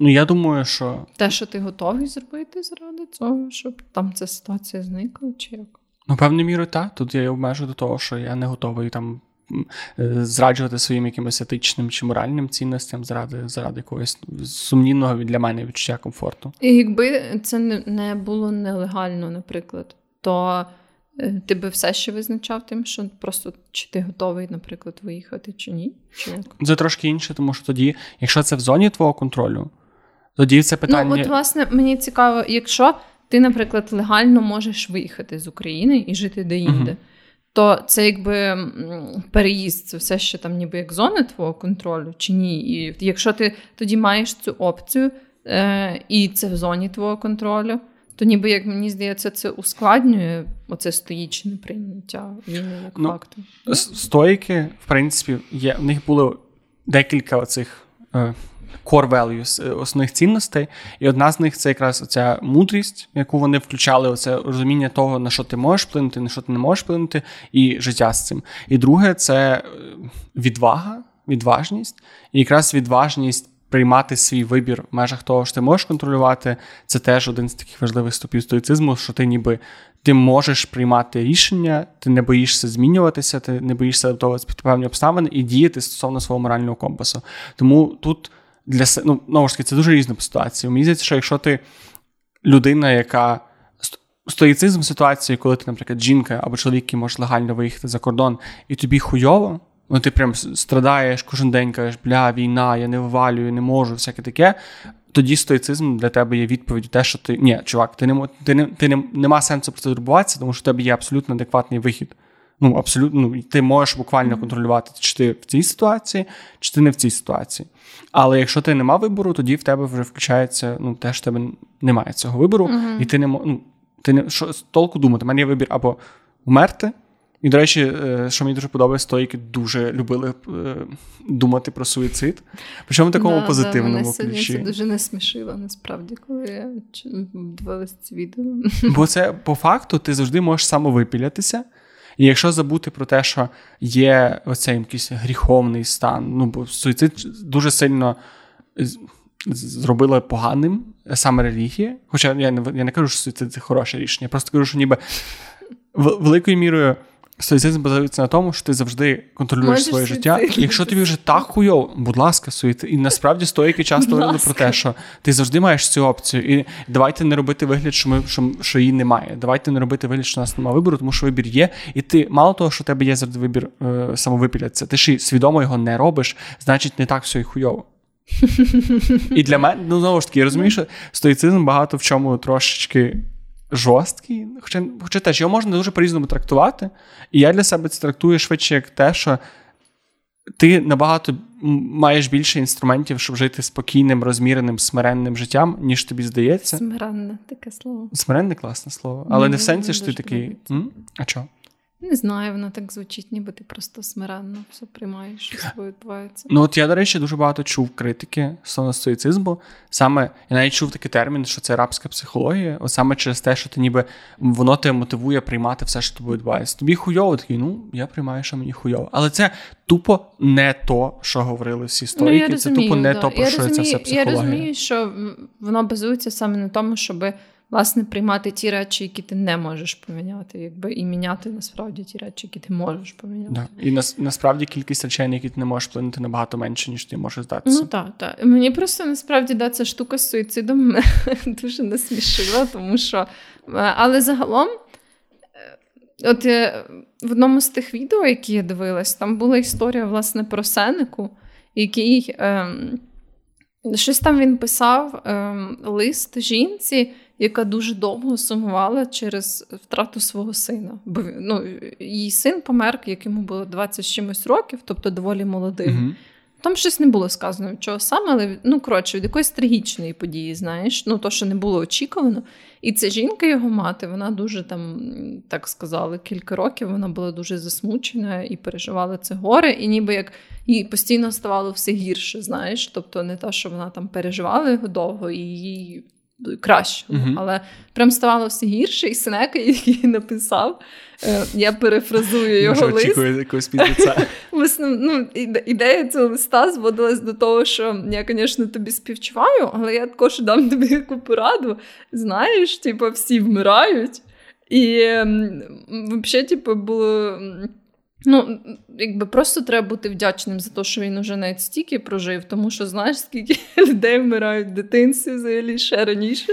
Ну, я думаю, що. Те, що ти готовий зробити заради цього, щоб там ця ситуація зникла, чи як? Ну, певною мірою, так. Тут я обмежу до того, що я не готовий там е, зраджувати своїм якимось етичним чи моральним цінностям заради заради якогось сумнівного для мене відчуття комфорту. І якби це не було нелегально, наприклад, то е, ти би все ще визначав тим, що просто чи ти готовий, наприклад, виїхати чи ні? Чи? Це трошки інше, тому що тоді, якщо це в зоні твого контролю, тоді це питання. Ну, от, власне, мені цікаво, якщо ти, наприклад, легально можеш виїхати з України і жити де-інде, то це якби переїзд, це все ще там ніби як зони твого контролю чи ні. І якщо ти тоді маєш цю опцію, е, і це в зоні твого контролю, то ніби як мені здається, це ускладнює оце стоїчне прийняття війни як ну, факту. Стоїки, в принципі, є. В них було декілька оцих. Е, core values, е, основних цінностей. І одна з них це якраз ця мудрість, яку вони включали, оце розуміння того, на що ти можеш вплинути, на що ти не можеш вплинути, і життя з цим. І друге це е, відвага, відважність, і якраз відважність. Приймати свій вибір в межах того, що ти можеш контролювати, це теж один з таких важливих ступів стоїцизму, що ти ніби ти можеш приймати рішення, ти не боїшся змінюватися, ти не боїшся адаптовуватися під певні обставини і діяти стосовно свого морального компасу. Тому тут для ну, знову ж таки, це дуже різна ситуація. Мені здається, що якщо ти людина, яка стоїцизм ситуації, коли ти, наприклад, жінка або чоловік, який може легально виїхати за кордон, і тобі хуйово, ну ти прям страдаєш кожен день, кажеш, бля, війна, я не вивалюю, не можу, всяке таке. Тоді стоїцизм для тебе є відповідь те, що ти. Ні, чувак, ти не ти не, ти не, нема сенсу про це турбуватися, тому що в тебе є абсолютно адекватний вихід. Ну, абсолютно, ну, ти можеш буквально контролювати, чи ти в цій ситуації, чи ти не в цій ситуації. Але якщо ти не мав вибору, тоді в тебе вже включається ну, те, що в тебе немає цього вибору, uh-huh. і ти не ну, ти не що толку думати. У мене є вибір або вмерти. І, до речі, е, що мені дуже подобається, стоїки дуже любили е, думати про суїцид. Причому в такому да, позитивному да, ключі. Це дуже не смішило, насправді, коли я дивилася це відео. Бо це по факту ти завжди можеш самовипілятися. І якщо забути про те, що є оцей якийсь гріховний стан, ну бо суїцид дуже сильно зробила поганим саме релігія. Хоча я не я не кажу, що суїцид це хороше рішення, я просто кажу, що ніби великою мірою Стоїцизм базується на тому, що ти завжди контролюєш Можеш своє життя. І якщо тобі вже так хуйово, будь ласка, суїцид. І насправді стоїки часто говорили про те, що ти завжди маєш цю опцію. І давайте не робити вигляд, що ми що, що її немає. Давайте не робити вигляд, що у нас немає вибору, тому що вибір є. І ти мало того, що у тебе є завжди вибір е, самовипілятися, ти і свідомо його не робиш, значить не так все і хуйово. І для мене, ну знову ж таки, я розумію, що стоїцизм багато в чому трошечки жорсткий. Хоча, хоча теж його можна дуже по-різному трактувати. І я для себе це трактую швидше як те, що ти набагато маєш більше інструментів, щоб жити спокійним, розміреним, смиренним життям, ніж тобі здається. Смиренне таке слово. Смиренне класне слово. Але Мені не в сенсі, що ти такий. М? А чого? Не знаю, воно так звучить, ніби ти просто смиренно все приймаєш, що з тобою відбувається. Ну, от я, до речі, дуже багато чув критики стосовно стоїцизму. Саме я навіть чув такий термін, що це рабська психологія, от саме через те, що ти ніби воно тебе мотивує приймати все, що тобі відбувається. Тобі хуйово такий, ну я приймаю, що мені хуйово. Але це тупо не то, що говорили всі стоїки. це тупо не да. то, про я що розумію, вся психологія. Я розумію, що воно базується саме на тому, щоб власне приймати ті речі, які ти не можеш поміняти, якби і міняти насправді ті речі, які ти можеш поміняти. Да. І нас, насправді кількість речей, на які ти не можеш вплинути, набагато менше, ніж ти можеш здатися. Ну так, так. Мені просто насправді да, ця штука з суїцидом дуже насмішила, тому що. е, Але загалом, е, от е, в одному з тих відео, які я дивилась, там була історія власне про Сенеку, який ем, щось там він писав ем, лист жінці, яка дуже довго сумувала через втрату свого сина. Бо ну, її син помер, як йому було 20 з чимось років, тобто доволі молодий. Угу. Там щось не було сказано чого саме, але ну коротше, від якоїсь трагічної події, знаєш, ну то, що не було очікувано. І ця жінка, його мати, вона дуже там, так сказали, кілька років вона була дуже засмучена і переживала це горе, і ніби як їй постійно ставало все гірше, знаєш. Тобто не те, що вона там переживала його довго і їй краще, Мгм. але прям ставало все гірше, і Сенека, який написав, е, я перефразую його Може, лист. якогось основ... ну, ідея цього листа зводилась до того, що я, звісно, тобі співчуваю, але я також дам тобі яку пораду. Знаєш, типу, всі вмирають. І взагалі, типу, було. Ну, якби просто треба бути вдячним за те, що він уже навіть стільки прожив, тому що знаєш, скільки людей вмирають в дитинстві взагалі ще раніше.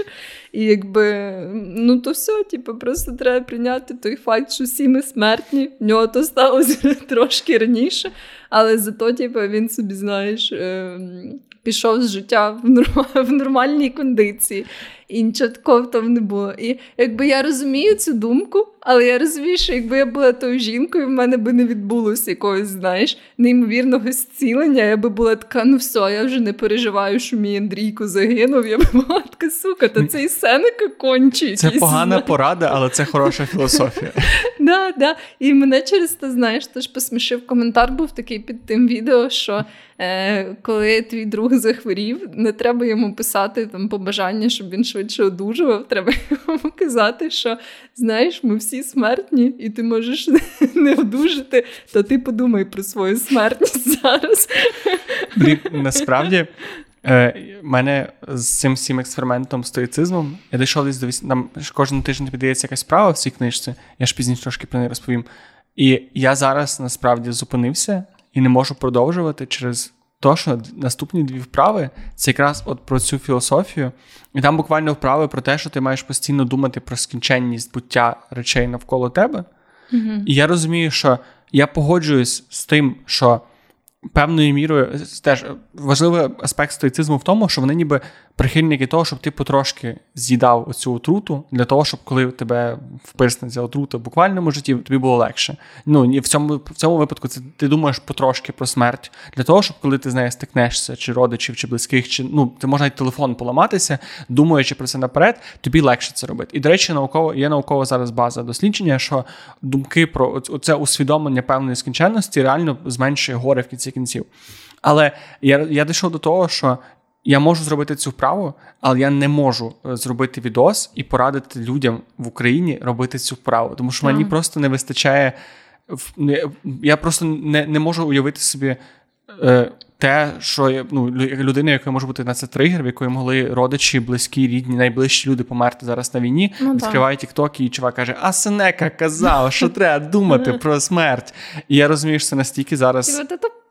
І якби ну то все, типу, просто треба прийняти той факт, що всі ми смертні. В нього то сталося трошки раніше, але зато, типу, він собі, знаєш, ем, пішов з життя в, норм- в нормальній кондиції. І нічого такого тому не було. І якби я розумію цю думку, але я розумію, що якби я була тою жінкою, в мене би не відбулося якогось, знаєш, неймовірного зцілення. Я би була така, ну все, я вже не переживаю, що мій Андрійко загинув. Я би була така, сука, та цей Сенека кончить. Це погана порада, але це хороша філософія. Да, да. І мене через те, знаєш, теж посмішив коментар був такий під тим відео, що е, коли твій друг захворів, не треба йому писати там побажання, щоб він швидше одужував. Треба йому казати, що знаєш, ми всі смертні, і ти можеш не одужати, то ти подумай про свою смертність зараз. Насправді, е, мене з цим всім експериментом стоїцизмом, я дійшов десь до віс- нам кожен тиждень піддається якась справа в цій книжці, я ж пізніше трошки про неї розповім. І я зараз насправді зупинився і не можу продовжувати через те, що наступні дві вправи це якраз от про цю філософію. І там буквально вправи про те, що ти маєш постійно думати про скінченність буття речей навколо тебе. І я розумію, що я погоджуюсь з тим, що певною мірою теж важливий аспект стоїцизму в тому, що вони ніби прихильники того, щоб ти потрошки з'їдав оцю отруту для того, щоб коли тебе вписне ця отрута в буквальному житті, тобі було легше. Ну і в цьому в цьому випадку це ти думаєш потрошки про смерть для того, щоб коли ти з нею стикнешся, чи родичів, чи близьких, чи ну ти можна телефон поламатися, думаючи про це наперед, тобі легше це робити. І до речі, науково є наукова зараз база дослідження, що думки про це усвідомлення певної скінченності реально зменшує горе в кінці кінців. Але я, я дійшов до того, що я можу зробити цю вправу, але я не можу е, зробити відос і порадити людям в Україні робити цю вправу, тому що мені просто не вистачає. Я просто не, не можу уявити собі е, те, що ну, людина, яка може бути на це тригер, в якої могли родичі, близькі, рідні, найближчі люди померти зараз на війні, ну, відкриває тікток, і чувак каже: А Сенека казав, що треба думати про смерть. І я розумію, що це настільки зараз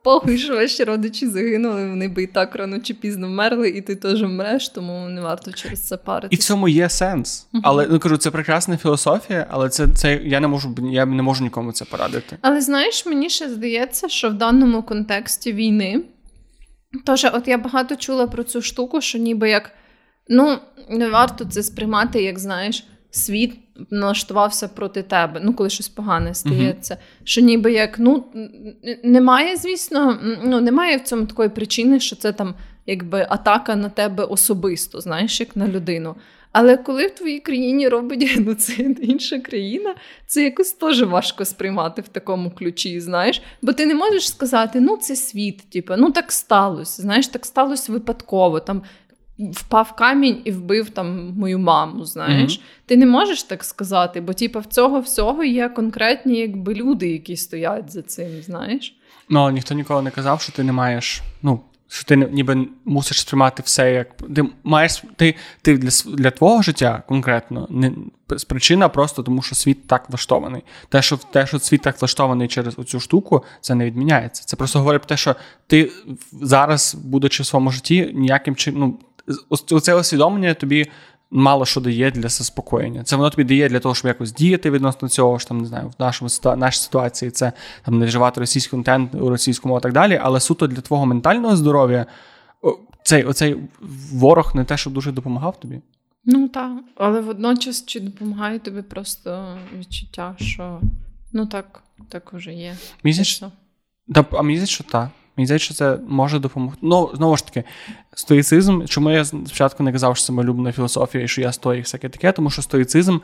похуй, що ваші родичі загинули, вони би і так рано чи пізно вмерли, і ти теж вмреш, тому не варто через це парити. І в цьому є сенс. Uh-huh. Але ну кажу, це прекрасна філософія, але це це я не можу я не можу нікому це порадити. Але знаєш, мені ще здається, що в даному контексті війни, тож, от я багато чула про цю штуку, що ніби як ну не варто це сприймати, як знаєш світ налаштувався проти тебе, ну коли щось погане стається. Uh-huh. Що ніби як ну немає, звісно, ну немає в цьому такої причини, що це там якби атака на тебе особисто, знаєш, як на людину. Але коли в твоїй країні робить геноцид інша країна, це якось теж важко сприймати в такому ключі, знаєш. Бо ти не можеш сказати, ну це світ, типу, ну так сталося. Знаєш, так сталося випадково. Там впав камінь і вбив там мою маму. Знаєш, mm-hmm. ти не можеш так сказати, бо типу, в цього всього є конкретні якби люди, які стоять за цим. Знаєш? Ну але ніхто ніколи не казав, що ти не маєш. ну, що ти ніби мусиш сприймати все як ти маєш ти ти для для твого життя конкретно не причина просто тому, що світ так влаштований. Те, що те, що світ так влаштований через оцю штуку, це не відміняється. Це просто говорить про те, що ти зараз, будучи в своєму житті, ніяким чином ну, оце усвідомлення тобі мало що дає для заспокоєння. Це воно тобі дає для того, щоб якось діяти відносно цього, що там не знаю, в нашому нашій ситуації це там не вживати російський контент у російському і так далі. Але суто для твого ментального здоров'я цей оцей ворог не те, що дуже допомагав тобі. Ну так, але водночас чи допомагає тобі просто відчуття, що ну так, так уже є. Місяць? А мені що так. Мені здається, що це може допомогти. Ну, знову ж таки, стоїцизм, чому я спочатку не казав, що це моя філософія і що я стоїк, всяке таке, тому що стоїцизм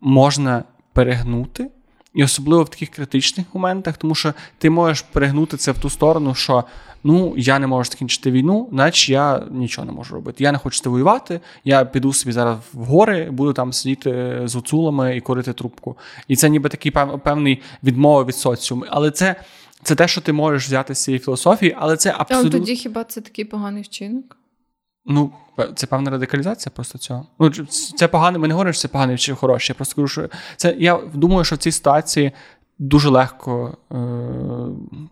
можна перегнути, і особливо в таких критичних моментах, тому що ти можеш перегнути це в ту сторону, що ну я не можу закінчити війну, значить я нічого не можу робити. Я не хочу воювати, я піду собі зараз в гори, буду там сидіти з оцулами і курити трубку. І це ніби такий певний відмова від соціуму. Але це. Це те, що ти можеш взяти з цієї філософії, але це абсолютно. Але тоді хіба це такий поганий вчинок? Ну, це певна радикалізація просто цього. Ну, Це погано, ми не говоримо, що це поганий чи хороший. Я просто кажу, що це я думаю, що в цій ситуації дуже легко е-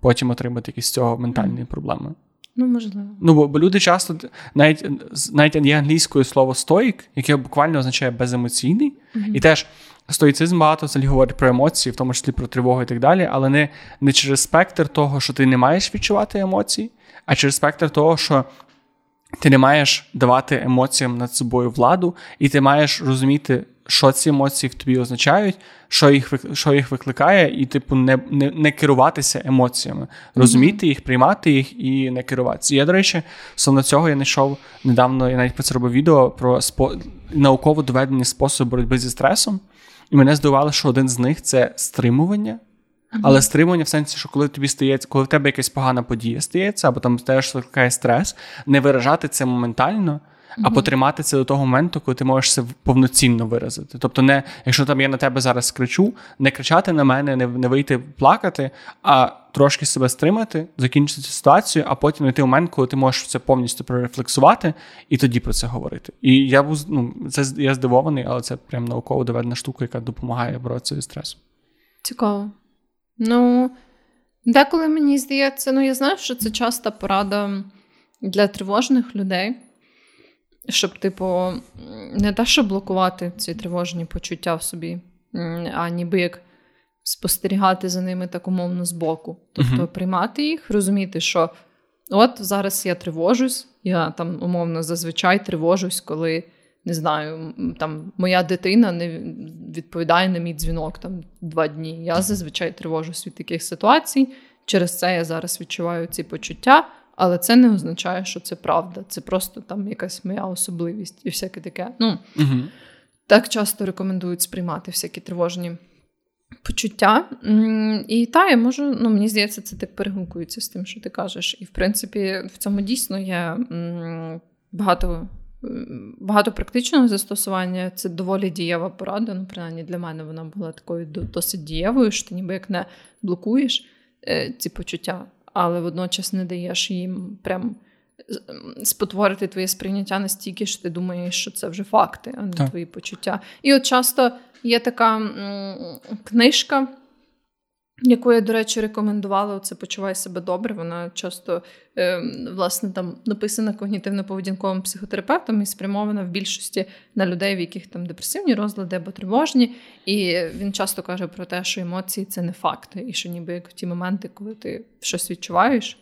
потім отримати якісь з цього ментальні проблеми. Ну, можливо. Ну, бо, бо люди часто навіть навіть є англійською слово стоїк, яке буквально означає беземоційний, mm-hmm. і теж Стоїцизм багато взагалі говорить про емоції, в тому числі про тривогу і так далі, але не не через спектр того, що ти не маєш відчувати емоції, а через спектр того, що ти не маєш давати емоціям над собою владу, і ти маєш розуміти, що ці емоції в тобі означають, що їх що їх викликає, і, типу, не не, не керуватися емоціями, розуміти їх, приймати їх і не керуватися. Я, до речі, стосовно цього я знайшов недавно, я навіть про це робив відео про спо... науково доведені способи боротьби зі стресом. І мене здивувало, що один з них це стримування. Але стримування в сенсі, що коли тобі стається, коли в тебе якась погана подія стається, або там теж викликає стрес, не виражати це моментально, а потримати це до того моменту, коли ти можеш це повноцінно виразити. Тобто, не якщо там я на тебе зараз кричу, не кричати на мене, не не вийти плакати, а трошки себе стримати, закінчити цю ситуацію, а потім знайти момент, коли ти можеш це повністю прорефлексувати і тоді про це говорити. І я був ну, це я здивований, але це прям науково доведена штука, яка допомагає боротися зі стресом. Цікаво. Ну, деколи мені здається, ну я знаю, що це часто порада для тривожних людей щоб, типу, не те, щоб блокувати ці тривожні почуття в собі, а ніби як спостерігати за ними так умовно збоку. Тобто uh-huh. приймати їх, розуміти, що от зараз я тривожусь, я там умовно зазвичай тривожусь, коли. Не знаю, там моя дитина не відповідає на мій дзвінок там два дні. Я зазвичай тривожусь від таких ситуацій. Через це я зараз відчуваю ці почуття. Але це не означає, що це правда. Це просто там якась моя особливість і всяке таке. Ну, угу. Так часто рекомендують сприймати всякі тривожні почуття. І та, я можу, ну, мені здається, це так перегукується з тим, що ти кажеш. І, в принципі, в цьому дійсно є багато. Багато практичного застосування це доволі дієва порада. Ну, принаймні для мене вона була такою досить дієвою, що ти ніби як не блокуєш е, ці почуття, але водночас не даєш їм прям спотворити твоє сприйняття настільки, що ти думаєш, що це вже факти, а не так. твої почуття. І от часто є така м- книжка. Яку я, до речі, рекомендувала це почувай себе добре. Вона часто е, власне там написана когнітивно-поведінковим психотерапевтом і спрямована в більшості на людей, в яких там депресивні розлади або тривожні. І він часто каже про те, що емоції це не факти, і що ніби як в ті моменти, коли ти щось відчуваєш,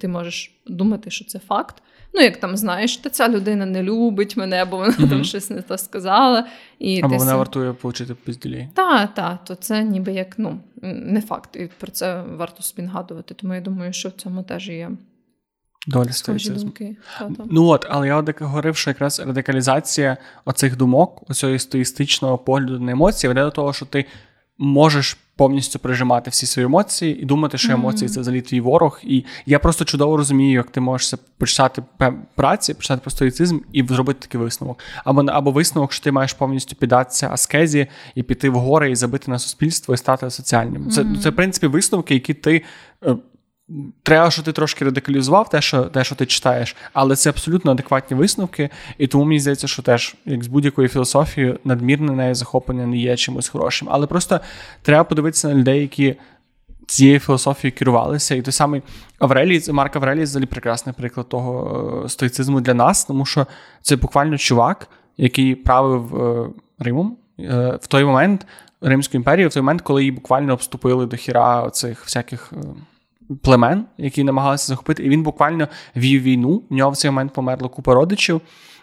ти можеш думати, що це факт. Ну, як там знаєш, та ця людина не любить мене, бо вона mm-hmm. там щось не то сказала. І Або ти вона сам... вартує отримати пізділі. Так, так, то це ніби як ну, не факт. І про це варто собі нагадувати. Тому я думаю, що в цьому теж є. Доля стоїцизму. Ну от, але я от говорив, що якраз радикалізація оцих думок, оцього стоїстичного погляду на емоції, веде до того, що ти можеш повністю прижимати всі свої емоції і думати, що емоції це взагалі твій ворог. І я просто чудово розумію, як ти можеш почитати праці, почитати про стоїцизм і зробити такий висновок. Або або висновок, що ти маєш повністю піддатися аскезі і піти в гори і забити на суспільство і стати соціальним. Це це в принципі висновки, які ти е, Треба, що ти трошки радикалізував те, що те, що ти читаєш, але це абсолютно адекватні висновки, і тому мені здається, що теж, як з будь-якою філософією, надмірне неї захоплення не є чимось хорошим. Але просто треба подивитися на людей, які цією філософією керувалися. І той самий Аврелій, Марк Аврелій взагалі прекрасний приклад того е, стоїцизму для нас, тому що це буквально чувак, який правив е, Римом е, в той момент Римську імперію, в той момент, коли її буквально обступили до хіра цих всяких племен, які намагалися захопити, і він буквально вів війну. В нього в цей момент померло купа родичів.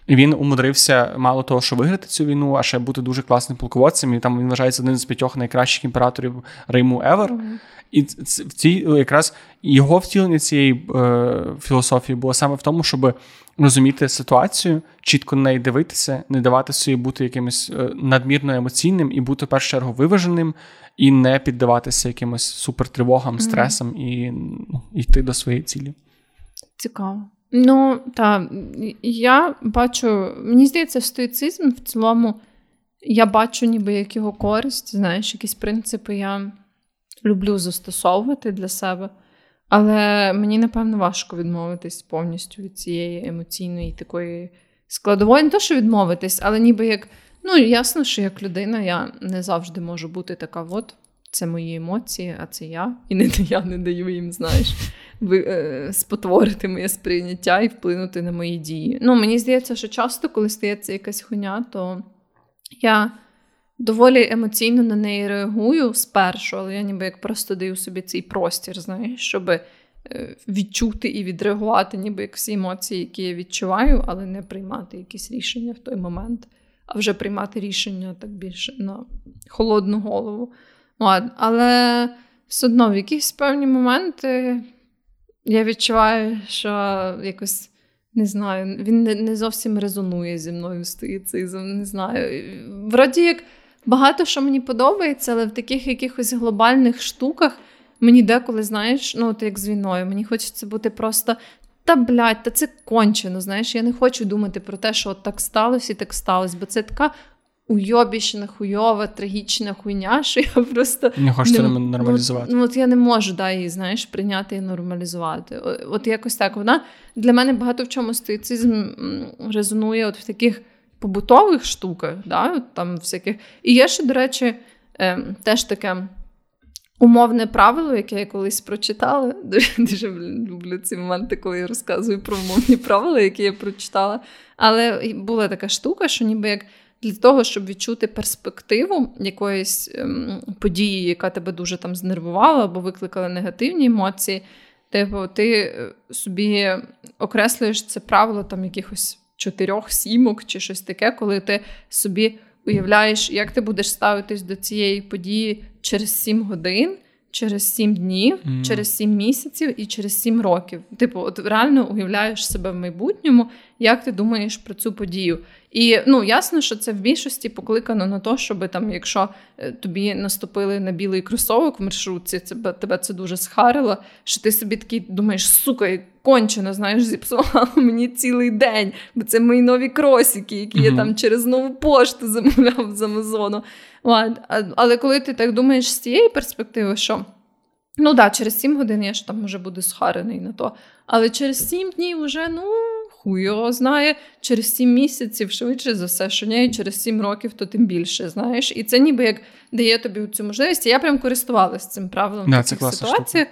І він умудрився мало того, що виграти цю війну, а ще бути дуже класним полководцем. І там він вважається одним з п'ятьох найкращих імператорів Риму Евер. Mm-hmm. І в цій якраз його втілення цієї е, філософії було саме в тому, щоб розуміти ситуацію, чітко на неї дивитися, не давати собі бути якимось е, надмірно емоційним і бути в першу чергу виваженим, і не піддаватися якимось супертривогам, стресам mm-hmm. і ну, йти до своєї цілі. Цікаво. Ну, так, я бачу, мені здається, стоїцизм в цілому, я бачу, ніби як його користь, знаєш, якісь принципи я люблю застосовувати для себе. Але мені, напевно, важко відмовитись повністю від цієї емоційної такої складової. Не то, що відмовитись, але ніби як Ну, ясно, що як людина я не завжди можу бути така, от це мої емоції, а це я. І не я не даю їм, знаєш, е, спотворити моє сприйняття і вплинути на мої дії. Ну, мені здається, що часто, коли стається якась хуйня, то я доволі емоційно на неї реагую спершу, але я ніби як просто даю собі цей простір, знаєш, щоб е, відчути і відреагувати, ніби як всі емоції, які я відчуваю, але не приймати якісь рішення в той момент а вже приймати рішення так більше на холодну голову. От. Але все одно в якісь певні моменти я відчуваю, що якось. Не знаю, він не не зовсім резонує зі мною стоїцизм, не знаю. Вроді як багато що мені подобається, але в таких якихось глобальних штуках мені деколи, знаєш, ну от як з війною, мені хочеться бути просто та блядь, та це кончено. Знаєш, я не хочу думати про те, що от так сталося і так сталося, бо це така уйобічна, хуйова, трагічна хуйня, що я просто не хочете не, нормалізувати. Ну, от я не можу да, її, знаєш, прийняти і нормалізувати. От якось так вона для мене багато в чому стоїцизм резонує от в таких побутових штуках, да, там всяких. І є ще, до речі, е, теж таке. Умовне правило, яке я колись прочитала. Дуже, дуже люблю ці моменти, коли я розказую про умовні правила, які я прочитала. Але була така штука, що ніби як для того, щоб відчути перспективу якоїсь ем, події, яка тебе дуже там знервувала або викликала негативні емоції, типу, ти е, собі окреслюєш це правило там якихось чотирьох сімок чи щось таке, коли ти собі уявляєш, як ти будеш ставитись до цієї події через сім годин, через 7 днів, mm. через 7 місяців і через 7 років. Типу, от реально уявляєш себе в майбутньому, як ти думаєш про цю подію. І ну ясно, що це в більшості покликано на те, щоб там, якщо е, тобі наступили на білий кросовок в маршрутці, це тебе це дуже схарило. Що ти собі такий думаєш, сука, кончено, знаєш, зіпсувала мені цілий день, бо це мої нові кросики, які mm-hmm. я там через нову пошту замовляв з Амазону. Але коли ти так думаєш з цієї перспективи, що Ну так, да, через 7 годин я ж там вже буду схарений на то. Але через 7 днів вже, ну, хуй його знає, через 7 місяців, швидше за все, що ні, через 7 років, то тим більше, знаєш. І це ніби як дає тобі цю можливість. Я прям користувалася цим правилом да, в таких ситуаціях.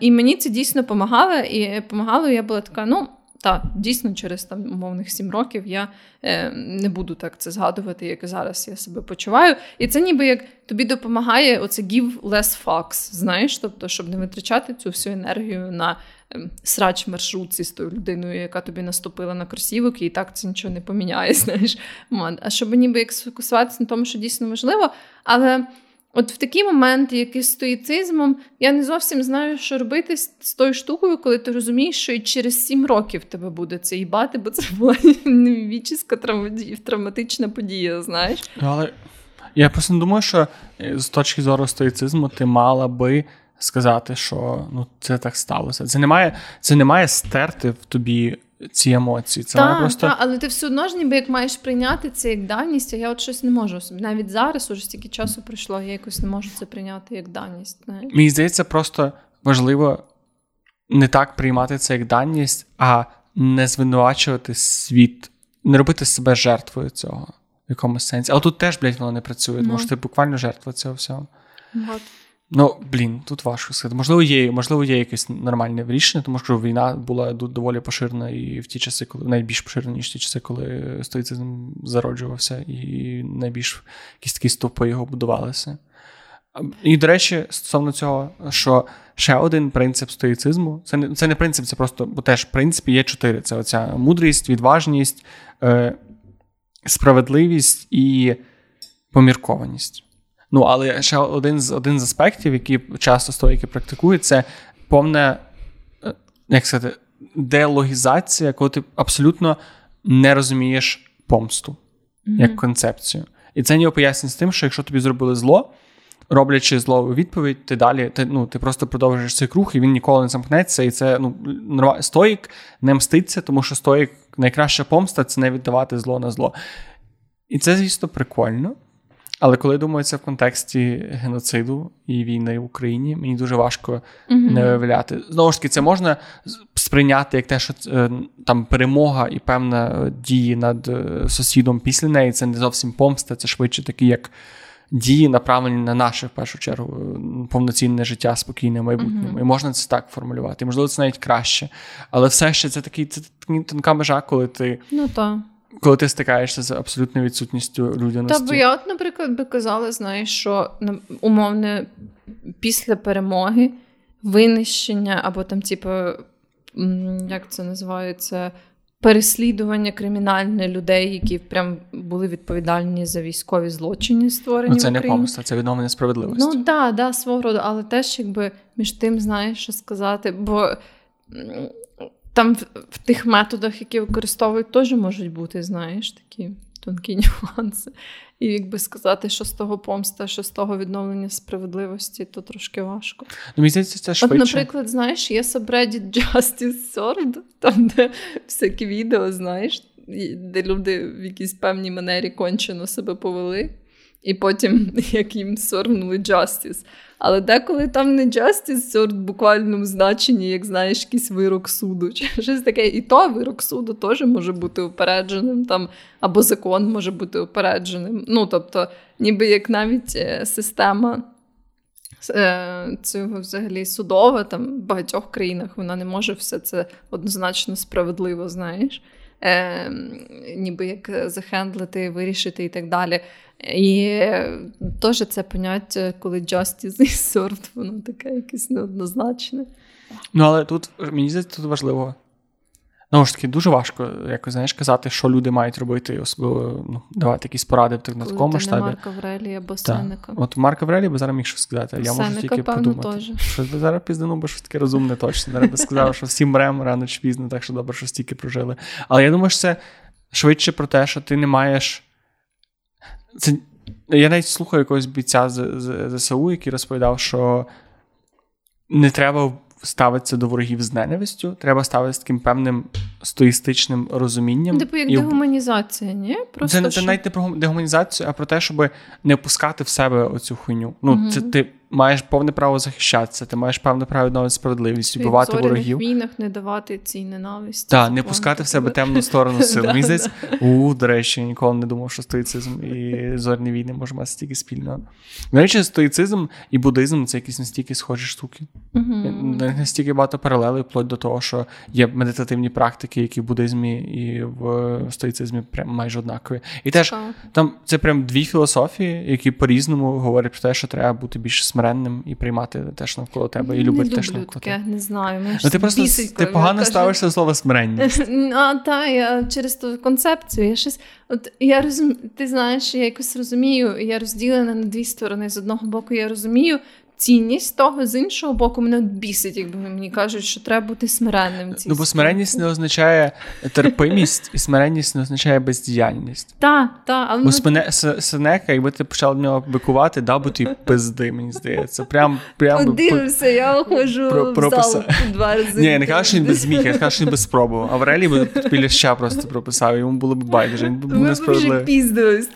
І мені це дійсно допомагало, і допомагало, я була така, ну. Так, дійсно, через там умовних сім років я е, не буду так це згадувати, як зараз я себе почуваю. І це ніби як тобі допомагає оце give less fucks, знаєш, тобто, щоб не витрачати цю всю енергію на срач маршрутці з тою людиною, яка тобі наступила на кросівок, і так це нічого не поміняє. знаєш. А щоб ніби як сфокусуватися на тому, що дійсно важливо. Але. От в такі моменти, як із стоїцизмом, я не зовсім знаю, що робити з, з тою штукою, коли ти розумієш, що і через сім років тебе буде це їбати, бо це була невічіска травматична подія, знаєш. Але я просто не думаю, що е, з точки зору стоїцизму ти мала би сказати, що ну, це так сталося. Це не має, це не має стерти в тобі ці емоції. Це та, просто... та, але ти все одно ж ніби як маєш прийняти це як даність, а я от щось не можу. Навіть зараз уже стільки часу пройшло, я якось не можу це прийняти як даність. Знаєш. Мені здається, просто важливо не так приймати це як даність, а не звинувачувати світ, не робити себе жертвою цього в якомусь сенсі. Але тут теж, блядь, воно не працює, тому no. що ти буквально жертва цього всього. Вот. Ну, блін, тут важко сказати. Можливо, є можливо, є якесь нормальне рішення, тому що війна була доволі поширена і в ті часи, коли найбільш поширена, ніж ті часи, коли стоїцизм зароджувався, і найбільш якісь такі стовпи його будувалися. І, до речі, стосовно цього, що ще один принцип стоїцизму це не це не принцип, це просто, бо теж в принципі є чотири: це оця мудрість, відважність, е, справедливість і поміркованість. Ну, але ще один з один з аспектів, які часто стоїки практикують, це повна, е, як сказати, делогізація, коли ти абсолютно не розумієш помсту mm-hmm. як концепцію. І це ніби пояснює з тим, що якщо тобі зробили зло, роблячи зло у відповідь, ти далі ти, ну, ти просто продовжуєш цей круг, і він ніколи не замкнеться. І це ну, стоїк не мститься, тому що стоїк найкраща помста це не віддавати зло на зло. І це, звісно, прикольно. Але коли думаю це в контексті геноциду і війни в Україні, мені дуже важко mm-hmm. не виявляти. Знову ж таки, це можна сприйняти як те, що е, там перемога і певна дії над е, сусідом після неї. Це не зовсім помста, це швидше такі, як дії, направлені на наше в першу чергу повноцінне життя, спокійне майбутнє. Mm-hmm. І можна це так формулювати. І, можливо, це навіть краще. Але все ще це такий це тонка межа, коли ти. Ну так коли ти стикаєшся з абсолютною відсутністю людяності. Та бо я, от, наприклад, би казала, знаєш, що умовне після перемоги винищення або там, типу, як це називається, переслідування кримінальне людей, які прям були відповідальні за військові злочини, створені. Ну, це в не помста, це відновлення справедливості. Ну так, да, да, свого роду, але теж якби між тим знаєш, що сказати, бо там в, в тих методах, які використовують, теж можуть бути, знаєш, такі тонкі нюанси. І якби сказати, що з того помста, що з того відновлення справедливості, то трошки важко. Ну, мені здається, це швидше. От, наприклад, знаєш, є subreddit Justice Served, там, де всякі відео, знаєш, де люди в якійсь певній манері кончено себе повели, і потім як їм сорвнули Justice. Але деколи там не justice в буквальному значенні, як знаєш, якийсь вирок суду. чи щось таке. І то вирок суду теж може бути упередженим, там, або закон може бути упередженим. Ну, тобто, ніби як навіть е, система е, цього взагалі судова, там в багатьох країнах вона не може все це однозначно справедливо, знаєш. Е, Ніби як захендлити, вирішити і так далі. І теж це поняття, коли justice і sort, воно таке якесь неоднозначне. Ну, але тут мені здається, тут важливо. Ну ж таки, дуже важко якось знаєш, казати, що люди мають робити, особливо ну, давати якісь поради в на такому масштабі. Марка Врелі або Сенека. От Марка Врелі би зараз міг щось сказати, я можу тільки певно, подумати. Теж. Що би зараз піздану, бо щось таке розумне точно. Зараз би сказав, що всі мремо рано чи пізно, так що добре, що стільки прожили. Але я думаю, що це швидше про те, що ти не маєш. Це, Я навіть слухаю якогось бійця з ЗСУ, який розповідав, що не треба ставитися до ворогів з ненавистю, треба ставитися таким певним стоїстичним розумінням. Типу як і... дегуманізація, ні? Просто Це, що... це навіть не про дегуманізацію, а про те, щоб не опускати в себе оцю хуйню. Ну, угу. це ти маєш повне право захищатися, ти маєш повне право відновити справедливість, вбивати ворогів. В війнах не давати цій ненависті. Так, не пускати в себе темну сторону сил. Здається, у, до речі, ніколи не думав, що стоїцизм і зорні війни може мати стільки спільного. До речі, стоїцизм і буддизм це якісь настільки схожі штуки. Настільки багато паралелей, вплоть до того, що є медитативні практики, які в буддизмі і в стоїцизмі прям майже однакові. І теж там це прям дві філософії, які по-різному говорять про те, що треба бути більш смиренним і приймати те, що навколо тебе, і любити те, що навколо тебе. Не знаю. Мені ну, ти просто бісить, ти погано кажу... ставишся до слова смиренність. А, та, я через ту концепцію. Я щось, от я розум... Ти знаєш, я якось розумію, я розділена на дві сторони. З одного боку, я розумію, цінність того, з іншого боку, мене бісить, якби мені кажуть, що треба бути смиренним. Ну, бо смиренність не означає терпимість, і смиренність не означає бездіяльність. Так, так. Але... Бо спине, Сенека, якби ти почав в нього бикувати, дав би ті пизди, мені здається. Прям, прям Подивився, я ходжу в зал два рази. Ні, не кажу, що він без зміг, я кажу, що він без спробував. А Аврелій би біля ща просто прописав, йому було б байдуже, він був несправедливий. Ми вже піздились,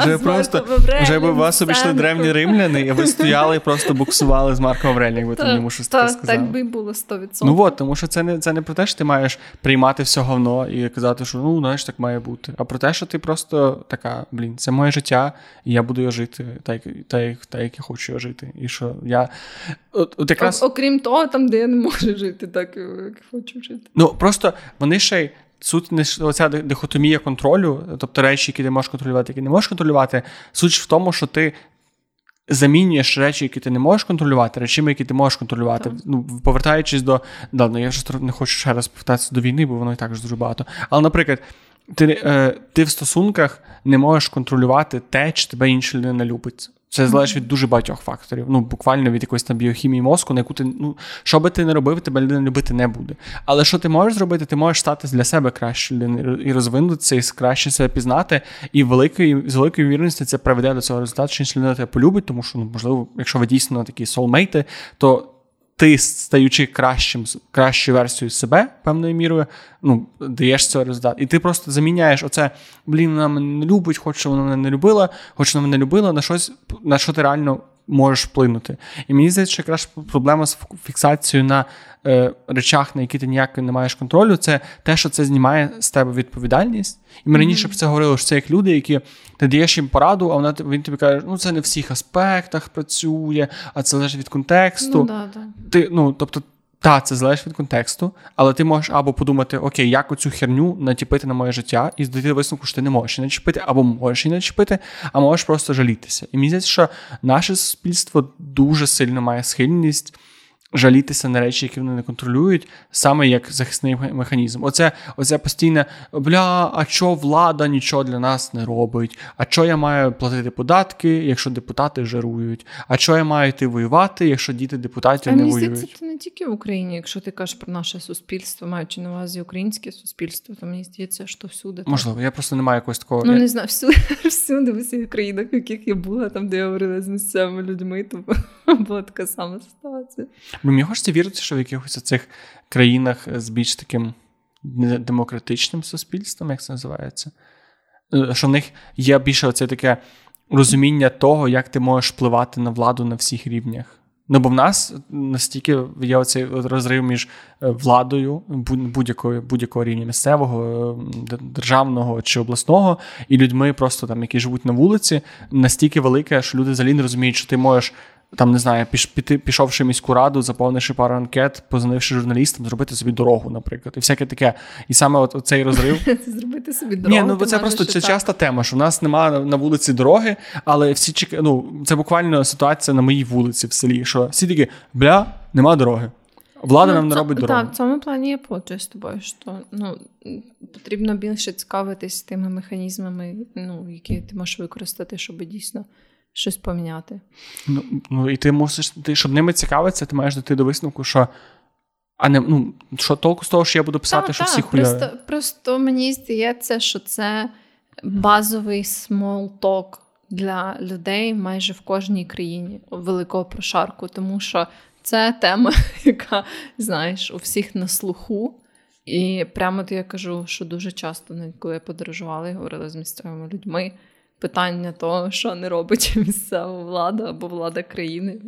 Вже просто, вже б вас обійшли древні римляни, і ви стояли і просто буксували з Марком Аврелі, якби там йому щось таке сказали. Так би було 100%. Ну от, тому що це не це не про те, що ти маєш приймати все говно і казати, що ну, знаєш, так має бути. А про те, що ти просто така, блін, це моє життя, і я буду його жити, так, так, так як я хочу його жити. І що я... От, от якраз... Окрім того, там, де я не можу жити, так як хочу жити. Ну просто вони ще й. Суть не оця дихотомія контролю, тобто речі, які ти можеш контролювати, які не можеш контролювати. Суть в тому, що ти замінюєш речі, які ти не можеш контролювати, речами, які ти можеш контролювати. Так. Ну, Повертаючись до. Да, ну я вже не хочу ще раз повертатися до війни, бо воно і так ж дуже багато. Але, наприклад, ти е, ти в стосунках не можеш контролювати те, чи тебе інша людина любить. Це залежить від дуже багатьох факторів. Ну, буквально від якоїсь там біохімії мозку, на яку ти, ну, що би ти не робив, тебе людина любити не буде. Але що ти можеш зробити? Ти можеш стати для себе краще людиною і розвинутися, і краще себе пізнати. І великою, з великою вірністю це приведе до цього результату, що інша людина тебе полюбить, тому що, ну, можливо, якщо ви дійсно такі солмейти, то ти, стаючи кращим, кращою версією себе, певною мірою, ну, даєш цей результат. І ти просто заміняєш оце, блін, вона мене не любить, хоч вона мене не любила, хоч вона мене любила, на щось, на що ти реально можеш вплинути. І мені здається, що якраз проблема з фіксацією на е, речах, на які ти ніяк не маєш контролю, це те, що це знімає з тебе відповідальність. І ми раніше про це говорили, що це як люди, які ти даєш їм пораду, а вона він тобі каже, ну це не в всіх аспектах працює, а це залежить від контексту. Ну, да, да. Ти, ну, тобто, так, це залежить від контексту, але ти можеш або подумати, окей, як оцю херню натіпити на моє життя, і здати висновку, що ти не можеш начепити, або можеш її начепити, а можеш просто жалітися. І мені здається, що наше суспільство дуже сильно має схильність жалітися на речі, які вони не контролюють, саме як захисний механізм. Оце оце постійне бля, а що влада нічого для нас не робить? А що я маю платити податки, якщо депутати жарують? А що я маю йти воювати, якщо діти депутатів а не воюють? Це не тільки в Україні, якщо ти кажеш про наше суспільство, маючи на увазі українське суспільство, то мені здається, що всюди можливо. Я просто не маю якогось такого. Ну не знаю, всюди всюди в усіх країнах, в яких я була, там де я говорила з місцевими людьми, то була така сама ситуація. Бо мені хочеться вірити, що в якихось цих країнах з більш таким демократичним суспільством, як це називається, е, що в них є більше оце таке розуміння того, як ти можеш впливати на владу на всіх рівнях. Ну, бо в нас настільки є оцей розрив між е, владою будь-якого будь-якого рівня місцевого, е, державного чи обласного, і людьми, просто там, які живуть на вулиці, настільки велике, що люди взагалі не розуміють, що ти можеш там не знаю, піш, піти, пішовши в міську раду, заповнивши пару анкет, позвонивши журналістам, зробити собі дорогу, наприклад, і всяке таке. І саме от цей розрив зробити собі дорогу. Ні, ну бо це просто це часта тема, що в нас немає на вулиці дороги, але всі чекають. Ну це буквально ситуація на моїй вулиці в селі. Що всі такі бля, нема дороги. Влада ну, нам не робить дорогу. Так, в цьому плані я погоджуюсь з тобою, що ну, потрібно більше цікавитись тими механізмами, ну, які ти можеш використати, щоб дійсно щось поміняти. Ну ну і ти мусиш, ти, щоб ними цікавитися, ти маєш дійти до висновку, що. А не ну що толку з того, що я буду писати, так, що так, всі хуярі? Просто просто мені здається, що це базовий small talk для людей майже в кожній країні великого прошарку, тому що це тема, яка, знаєш, у всіх на слуху. І прямо то я кажу, що дуже часто, коли я подорожувала і говорила з місцевими людьми, питання того, що не робить місцева влада або влада країни.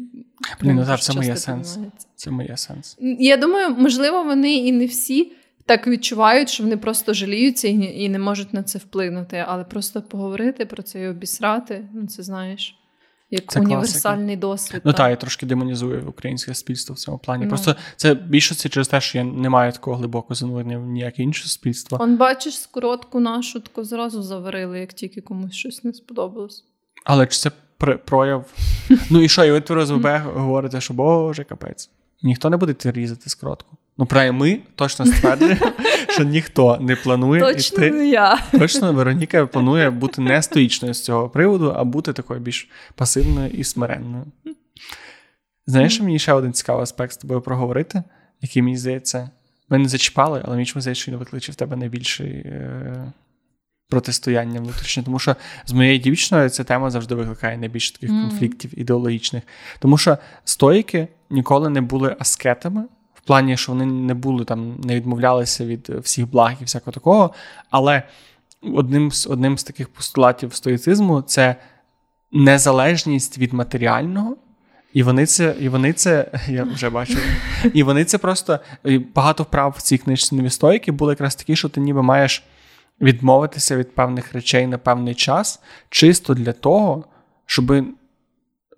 Блін, ну так, це моє сенс. Це моє сенс. Я думаю, можливо, вони і не всі так відчувають, що вони просто жаліються і не можуть на це вплинути, але просто поговорити про це і обісрати, ну це знаєш. Як це універсальний класика. досвід. Ну так, я трошки демонізую українське суспільство в цьому плані. Ну. Просто це більшості через те, що я не маю такого глибокого занурення в ніяке інше суспільство. Он бачиш, скоротку нашу таку зразу заварили, як тільки комусь щось не сподобалось. Але чи це прояв? Ну і що, і ви тут ОСББ говорите, що боже, капець. Ніхто не буде різати скоротку. Ну, правильно, ми точно стверджуємо, що ніхто не планує. Точно іти. не я. Точно Вероніка планує бути не стоїчною з цього приводу, а бути такою більш пасивною і смиренною. Знаєш, мені ще один цікавий аспект з тобою проговорити, який мені здається, ми не зачіпали, але мені здається, що він викличе в тебе найбільше е, протистояння внутрішнє. Тому що з моєю дівчиною ця тема завжди викликає найбільше таких mm. конфліктів ідеологічних. Тому що стоїки ніколи не були аскетами плані, що вони не були там, не відмовлялися від всіх благ і всякого такого. Але одним з одним з таких постулатів стоїцизму це незалежність від матеріального. І вони це, і вони це, я вже бачу, і вони це просто багато вправ в цій книжці нові стойки були якраз такі, що ти ніби маєш відмовитися від певних речей на певний час, чисто для того, щоб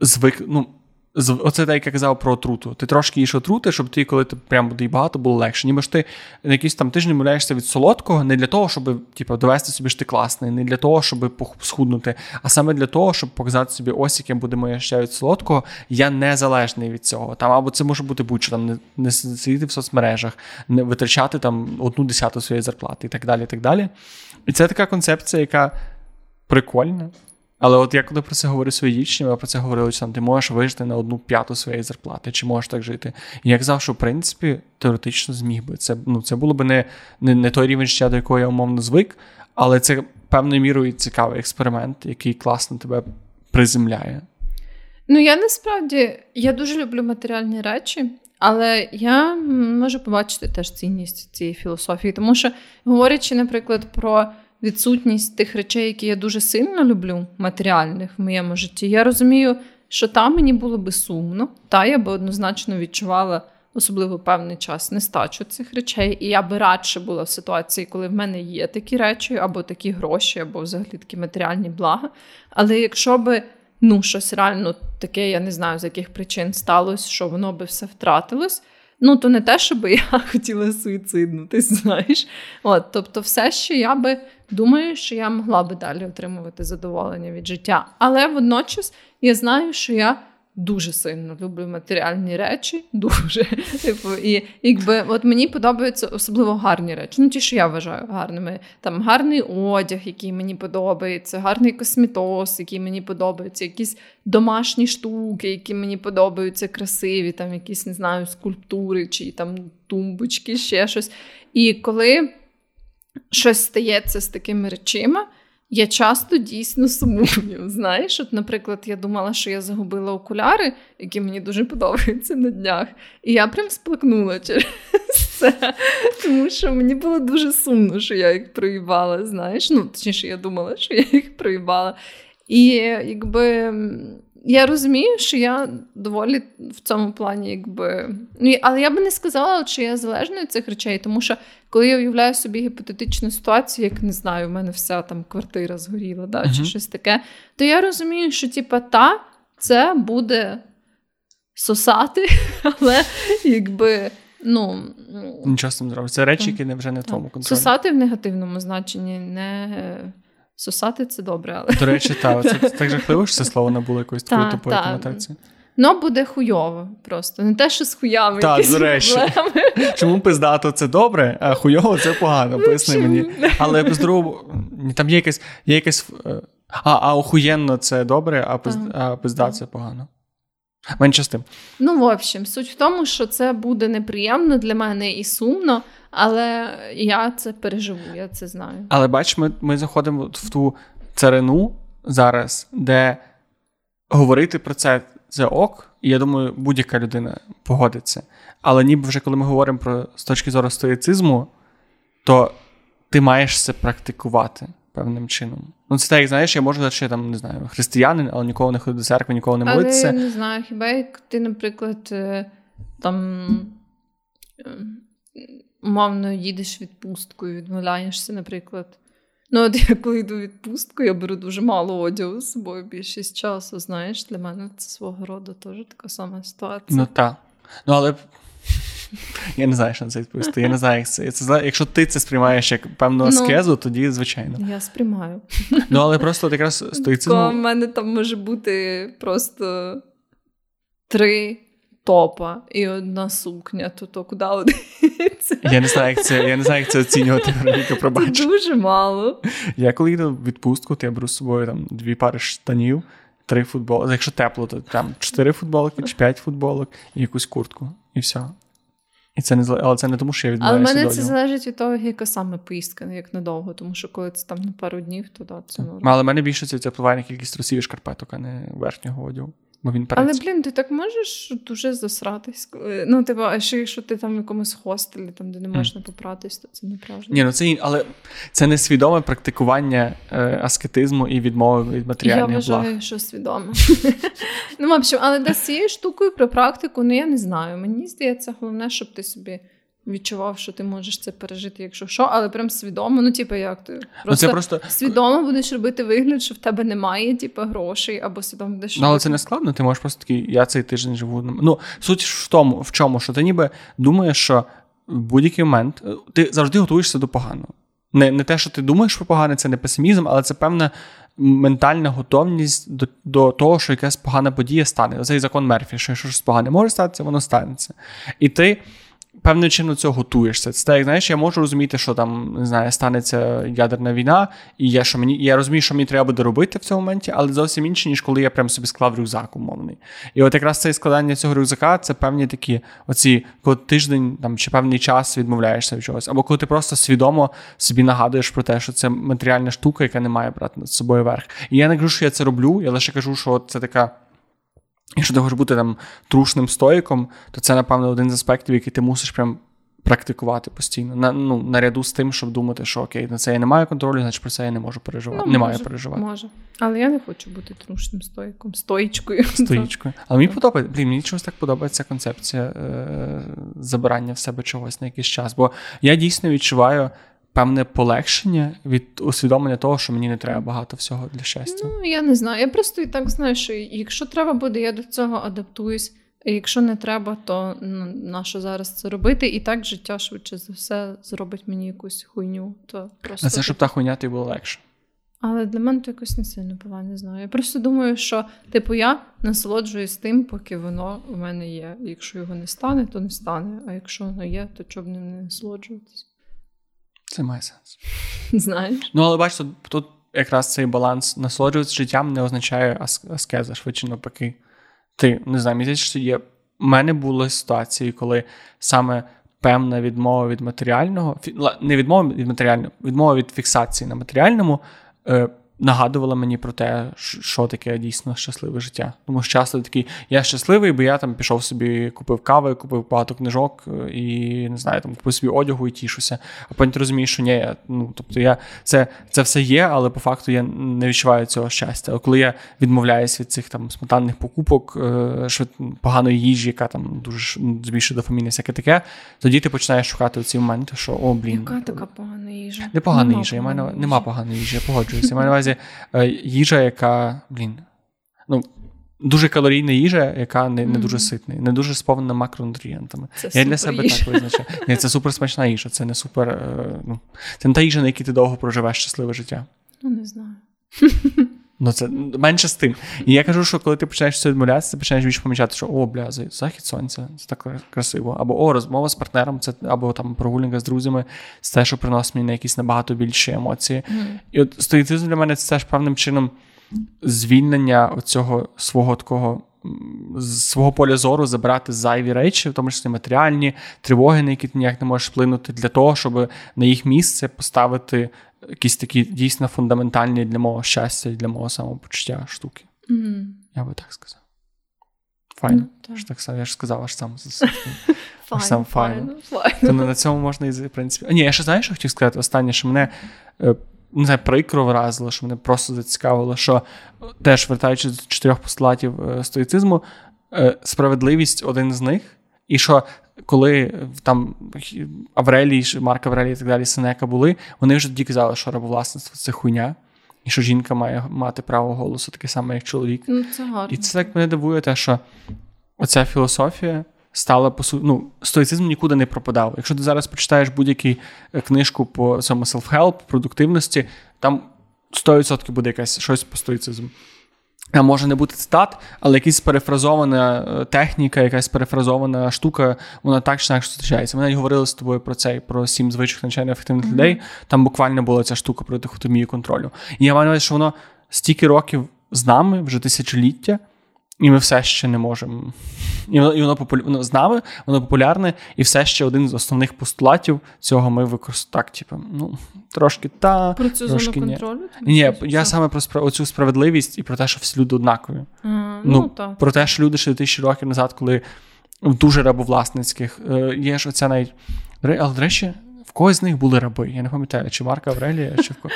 звик, ну, Оце так, як я казав про отруту. Ти трошки їш отрути, щоб ти, коли ти прям буде багато, було легше. Ніби ж ти на якийсь там тиждень мовляєшся від солодкого, не для того, щоб типу, довести собі що ти класний, не для того, щоб схуднути, а саме для того, щоб показати собі, ось яким буде моє ще від солодкого, я незалежний від цього. Там Або це може бути будь-що там, не, не сидіти в соцмережах, не витрачати там одну десяту своєї зарплати і так далі. І так далі. І це така концепція, яка прикольна. Але от я коли про це говорю своїй дівчині, ми про це говорили, що ти можеш вижити на одну п'яту своєї зарплати, чи можеш так жити. І я казав, в принципі теоретично зміг би. Це ну, це було б не, не, не той рівень життя, до якого я умовно звик, але це певною мірою цікавий експеримент, який класно тебе приземляє. Ну, я насправді я дуже люблю матеріальні речі, але я можу побачити теж цінність цієї філософії, тому що, говорячи, наприклад, про відсутність тих речей, які я дуже сильно люблю, матеріальних в моєму житті, я розумію, що там мені було би сумно, та я би однозначно відчувала. Особливо певний час нестачу цих речей, і я би радше була в ситуації, коли в мене є такі речі, або такі гроші, або взагалі такі матеріальні блага. Але якщо би ну, щось реально таке, я не знаю, з яких причин сталося, що воно би все втратилось, ну то не те, щоб я хотіла суїциднути, знаєш. От, Тобто, все, що я би думаю, що я могла би далі отримувати задоволення від життя. Але водночас я знаю, що я. Дуже сильно люблю матеріальні речі, дуже. Типу, і якби от мені подобаються особливо гарні речі. Ну, ті, що я вважаю гарними. Там гарний одяг, який мені подобається, гарний косметоз, який мені подобається, якісь домашні штуки, які мені подобаються, красиві, там якісь не знаю, скульптури чи там тумбочки, ще щось. І коли щось стається з такими речима, я часто дійсно сумую. Знаєш, от, наприклад, я думала, що я загубила окуляри, які мені дуже подобаються на днях. І я прям сплакнула через це. Тому що мені було дуже сумно, що я їх проїбала. Знаєш, ну точніше, я думала, що я їх проїбала. І якби я розумію, що я доволі в цьому плані, якби. Ну, але я би не сказала, що я залежна від цих речей, тому що коли я уявляю собі гіпотетичну ситуацію, як не знаю, в мене вся там квартира згоріла, да, uh-huh. чи щось таке, то я розумію, що типа та це буде сосати, але якби. Ну, Нічого з цим зробити. Це речі, які не вже не в тому контролі. Сосати в негативному значенні не Сосати це добре, але. До речі, так, це так жахливо, що це слово набуло якоїсь такої тупої конотації. Ну, буде хуйово просто. Не те, що з хуями. Так, до речі. Чому пиздато це добре, а хуйово це погано, ну, поясни мені. Але без другого, там є якесь. Є якесь е, а, а охуєнно це добре, а пизда це погано. Менше з тим. Ну, в общем, суть в тому, що це буде неприємно для мене і сумно, але я це переживу, я це знаю. Але бач, ми ми заходимо в ту царину зараз, де говорити про це це ок, і я думаю, будь-яка людина погодиться. Але ніби вже коли ми говоримо про з точки зору стоїцизму, то ти маєш це практикувати певним чином. Ну, це так, знаєш, я можу я там не знаю, християнин, але ніколи не ходив до церкви, ніколи не молитися. Але я не знаю, хіба як ти, наприклад, е, там е, умовно їдеш відпусткою, відмовляєшся, наприклад. Ну, от я коли йду відпустку, я беру дуже мало одягу з собою більшість часу. Знаєш, для мене це свого роду теж така сама ситуація. Ну так. Ну, але я не знаю, що на це відповісти. Я не знаю, як це. це Якщо ти це сприймаєш як певну ну, аскезу, ну, тоді звичайно. Я сприймаю. Ну, але просто от якраз стоїцизм... У мене там може бути просто три топа і одна сукня, то то куди одиться? Я не знаю, як це я не знаю, як це оцінювати, Вероніка, пробач. Це дуже мало. Я коли йду в відпустку, то я беру з собою там дві пари штанів, три футболки. Якщо тепло, то там чотири футболки чи п'ять футболок і якусь куртку. І все. І це не але це не тому, що я відмовляюся. Але в мене це залежить від того, яка саме поїздка, як надовго, тому що коли це там на пару днів, то да, це. Але мене більше це впливає на кількість трусів і шкарпеток, а не верхнього одягу бо він Але, блін, ти так можеш дуже засратись. Ну, типу, а ще якщо ти там в якомусь хостелі, там, де не можна mm. попратись, то це неправильно. Ні, ну це але це не свідоме практикування е, аскетизму і відмови від матеріальних благ. Я вважаю, благ. що свідоме. Ну, в общем, але да, з цією штукою про практику, ну я не знаю. Мені здається, головне, щоб ти собі відчував, що ти можеш це пережити, якщо що, але прям свідомо. Ну, типу, як ти просто, ну, це просто... свідомо будеш робити вигляд, що в тебе немає, типу, грошей, або свідомо будеш. Ну, але це не складно, ти можеш просто такий, я цей тиждень живу. Ну, суть в тому, в чому, що ти ніби думаєш, що в будь-який момент е, ти завжди готуєшся до поганого. Не не те, що ти думаєш про погане, це не песимізм, але це певна ментальна готовність до до того, що якась погана подія стане. Цей закон Мерфі, що щось погане може статися, воно станеться. І ти певним чином цього готуєшся. Це так, як знаєш, я можу розуміти, що там не знаю, станеться ядерна війна, і я що мені я розумію, що мені треба буде робити в цьому моменті, але зовсім інше, ніж коли я прям собі склав рюкзак умовний. І от якраз це складання цього рюкзака це певні такі, оці, коли тиждень там чи певний час відмовляєшся від чогось, або коли ти просто свідомо собі нагадуєш про те, що це матеріальна штука, яка не має брати над собою верх. І я не кажу, що я це роблю, я лише кажу, що це така. Якщо ти хочеш бути там трушним стоїком, то це, напевно, один з аспектів, який ти мусиш прям практикувати постійно. На, ну, Наряду з тим, щоб думати, що окей, на це я не маю контролю, значить про це я не можу переживати. Ну, не може, маю переживати. Може. Але я не хочу бути трушним стоїком, стоїчкою. Стоїчкою. Але мені подобається, блін, мені чогось так подобається концепція е- забирання в себе чогось на якийсь час. Бо я дійсно відчуваю певне полегшення від усвідомлення того, що мені не треба багато всього для щастя. Ну, я не знаю. Я просто і так знаю, що якщо треба буде, я до цього адаптуюсь. І Якщо не треба, то ну, на що зараз це робити? І так життя швидше за все зробить мені якусь хуйню. То просто А це щоб та хуйня тобі було легше. Але для мене то якось не сильно була, не знаю. Я просто думаю, що типу я насолоджуюсь тим, поки воно в мене є. Якщо його не стане, то не стане. А якщо воно є, то чого б не насолоджуватись? Це має сенс. Знаєш? Ну, але бачите, тут якраз цей баланс насолоджуватися життям не означає аскеза, швидше навпаки. Ти не знаю, місяць, що є. У мене були ситуації, коли саме певна відмова від матеріального, не відмова від матеріального, відмова від фіксації на матеріальному. Е, нагадувала мені про те, що таке дійсно щасливе життя. Тому що часто такий, я щасливий, бо я там пішов собі, купив кави, купив багато книжок і не знаю, там купив собі одягу і тішуся. А потім ти розумієш, що ні, я, ну тобто я це це все є, але по факту я не відчуваю цього щастя. А коли я відмовляюся від цих там спонтанних покупок, е, швид, поганої їжі, яка там дуже збільшує дофамін і всяке таке, тоді ти починаєш шукати ці моменти, що о, блін. Яка така погана їжа? Не погана їжа, я маю нема поганої їжі, я погоджуюся. Я маю на увазі увазі е, їжа, яка, блін, ну, дуже калорійна їжа, яка не не дуже ситна, не дуже сповнена макронутрієнтами. Це Я для себе їжа. так визначаю. Ні, Це супер смачна їжа, це не супер. Е, ну, Це не та їжа, на якій ти довго проживеш щасливе життя. Ну, не знаю. Ну, це менше з тим. І я кажу, що коли ти починаєш це відмовлятися, ти починаєш більше помічати, що о, бля, захід сонця, це так красиво. Або о, розмова з партнером, це або там прогулянка з друзями, це те, що приносить мені на якісь набагато більші емоції. Mm. І от стоїцизм для мене це теж певним чином звільнення цього свого такого. З свого поля зору забирати зайві речі, в тому числі матеріальні тривоги, на які ти ніяк не можеш вплинути, для того, щоб на їх місце поставити якісь такі дійсно фундаментальні для мого щастя і для мого самопочуття штуки. Mm. Я би так сказав. Файно. Mm, так. так я ж сказав, аж сам аж сам файно. То на цьому можна і в принципі. А, ні, я ще знаєш, що хотів сказати останнє, що мене е, не знаю, прикро вразило, що мене просто зацікавило, що теж вертаючись до чотирьох постулатів е, стоїцизму, е, справедливість один з них, і що коли там Аврелій, Марк Аврелій і так далі, Сенека були, вони вже тоді казали, що рабовласництво це хуйня, і що жінка має мати право голосу, таке саме, як чоловік. Ну, це гарно. І це так мене дивує, те, що оця філософія стала по суті. Ну, стоїцизм нікуди не пропадав. Якщо ти зараз почитаєш будь-яку е, книжку по цьому self-help, продуктивності, там 100% буде якась щось по стоїцизму. Може не бути цитат, але якась перефразована е, техніка, якась перефразована штука, вона так чи інакше зустрічається. Ми навіть говорили з тобою про цей, про сім звичних навчання ефективних mm-hmm. людей. Там буквально була ця штука про дихотомію контролю. І я маю, що воно стільки років з нами, вже тисячоліття, і ми все ще не можемо. І воно і воно, популя... воно з нами, воно популярне, і все ще один з основних постулатів цього ми використовуємо так, типу, ну, трошки та. Про цю трошки зону ні. контролю? Ні, я саме про спра... цю справедливість і про те, що всі люди однакові. А, ну, Ну, так. Про те, що люди ще тисячі років назад, коли в дуже рабовласницьких, е, є ж оця навіть. Але, до речі, в когось з них були раби. Я не пам'ятаю, чи Марка Аврелія, чи в ко...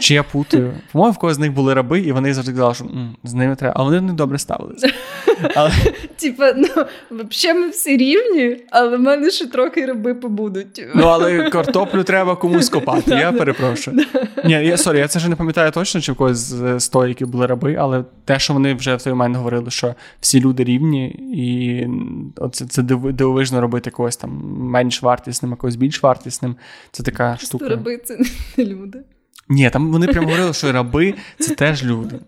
чи я путаю. По-моєму, в когось з них були раби, і вони завжди казали, що «М, з ними треба. Але вони не добре ставилися. Але, Типа, ну, взагалі ми всі рівні, але в мене ще трохи раби побудуть. ну, але картоплю треба комусь копати. Я перепрошую. Ні, я sorry, я це вже не пам'ятаю точно, чи в когось з стоїків були раби, але те, що вони вже в той момент говорили, що всі люди рівні, і оце це див- дивовижно робити когось там менш вартісним, а когось більш вартісним. Це така Просто штука. раби це не люди. Ні, там вони прямо говорили, що раби це теж люди.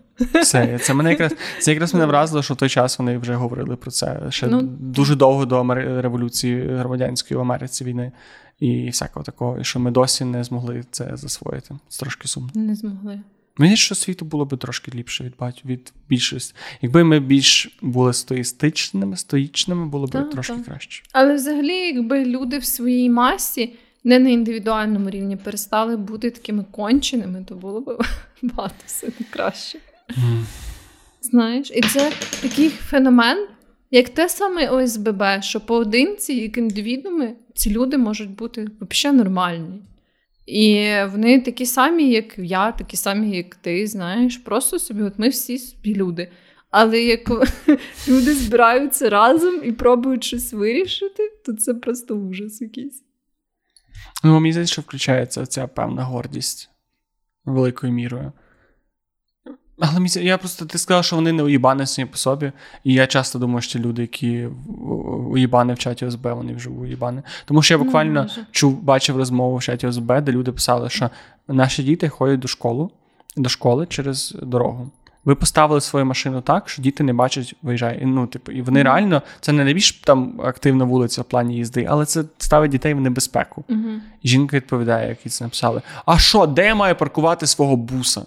Все, це мене якраз це якраз мене вразило, що в той час вони вже говорили про це ще Ну, дуже довго до революції громадянської в Америці війни і всякого такого, і що ми досі не змогли це засвоїти. Це трошки сумно. Не змогли. Мені що світу було б трошки ліпше від бать від більшості. Якби ми більш були стоїстичними, стоїчними, було б трошки так. краще. Але взагалі, якби люди в своїй масі не на індивідуальному рівні перестали бути такими конченими, то було б багато все краще. Знаєш, і це такий феномен, як те саме ОСББ, що поодинці, як індивідууми, ці люди можуть бути взагалі нормальні. І вони такі самі, як я, такі самі, як ти, знаєш, просто собі, от ми всі собі люди. Але як люди збираються разом і пробують щось вирішити, то це просто ужас якийсь. Ну, мені здається, що включається ця певна гордість великою мірою. Але мені, я просто ти сказав, що вони не уїбани самі по собі. І я часто думаю, що люди, які уїбани в чаті ОСБ, вони вже уїбани. Тому що я Ну, буквально чув, бачив розмову в чаті ОСБ, де люди писали, що наші діти ходять до школи, до школи через дорогу. Ви поставили свою машину так, що діти не бачать, виїжджає. Ну, типу, і вони реально це не найбільш там активна вулиця в плані їзди, але це ставить дітей в небезпеку. І жінка відповідає, як їй це написали: А що, де я маю паркувати свого буса?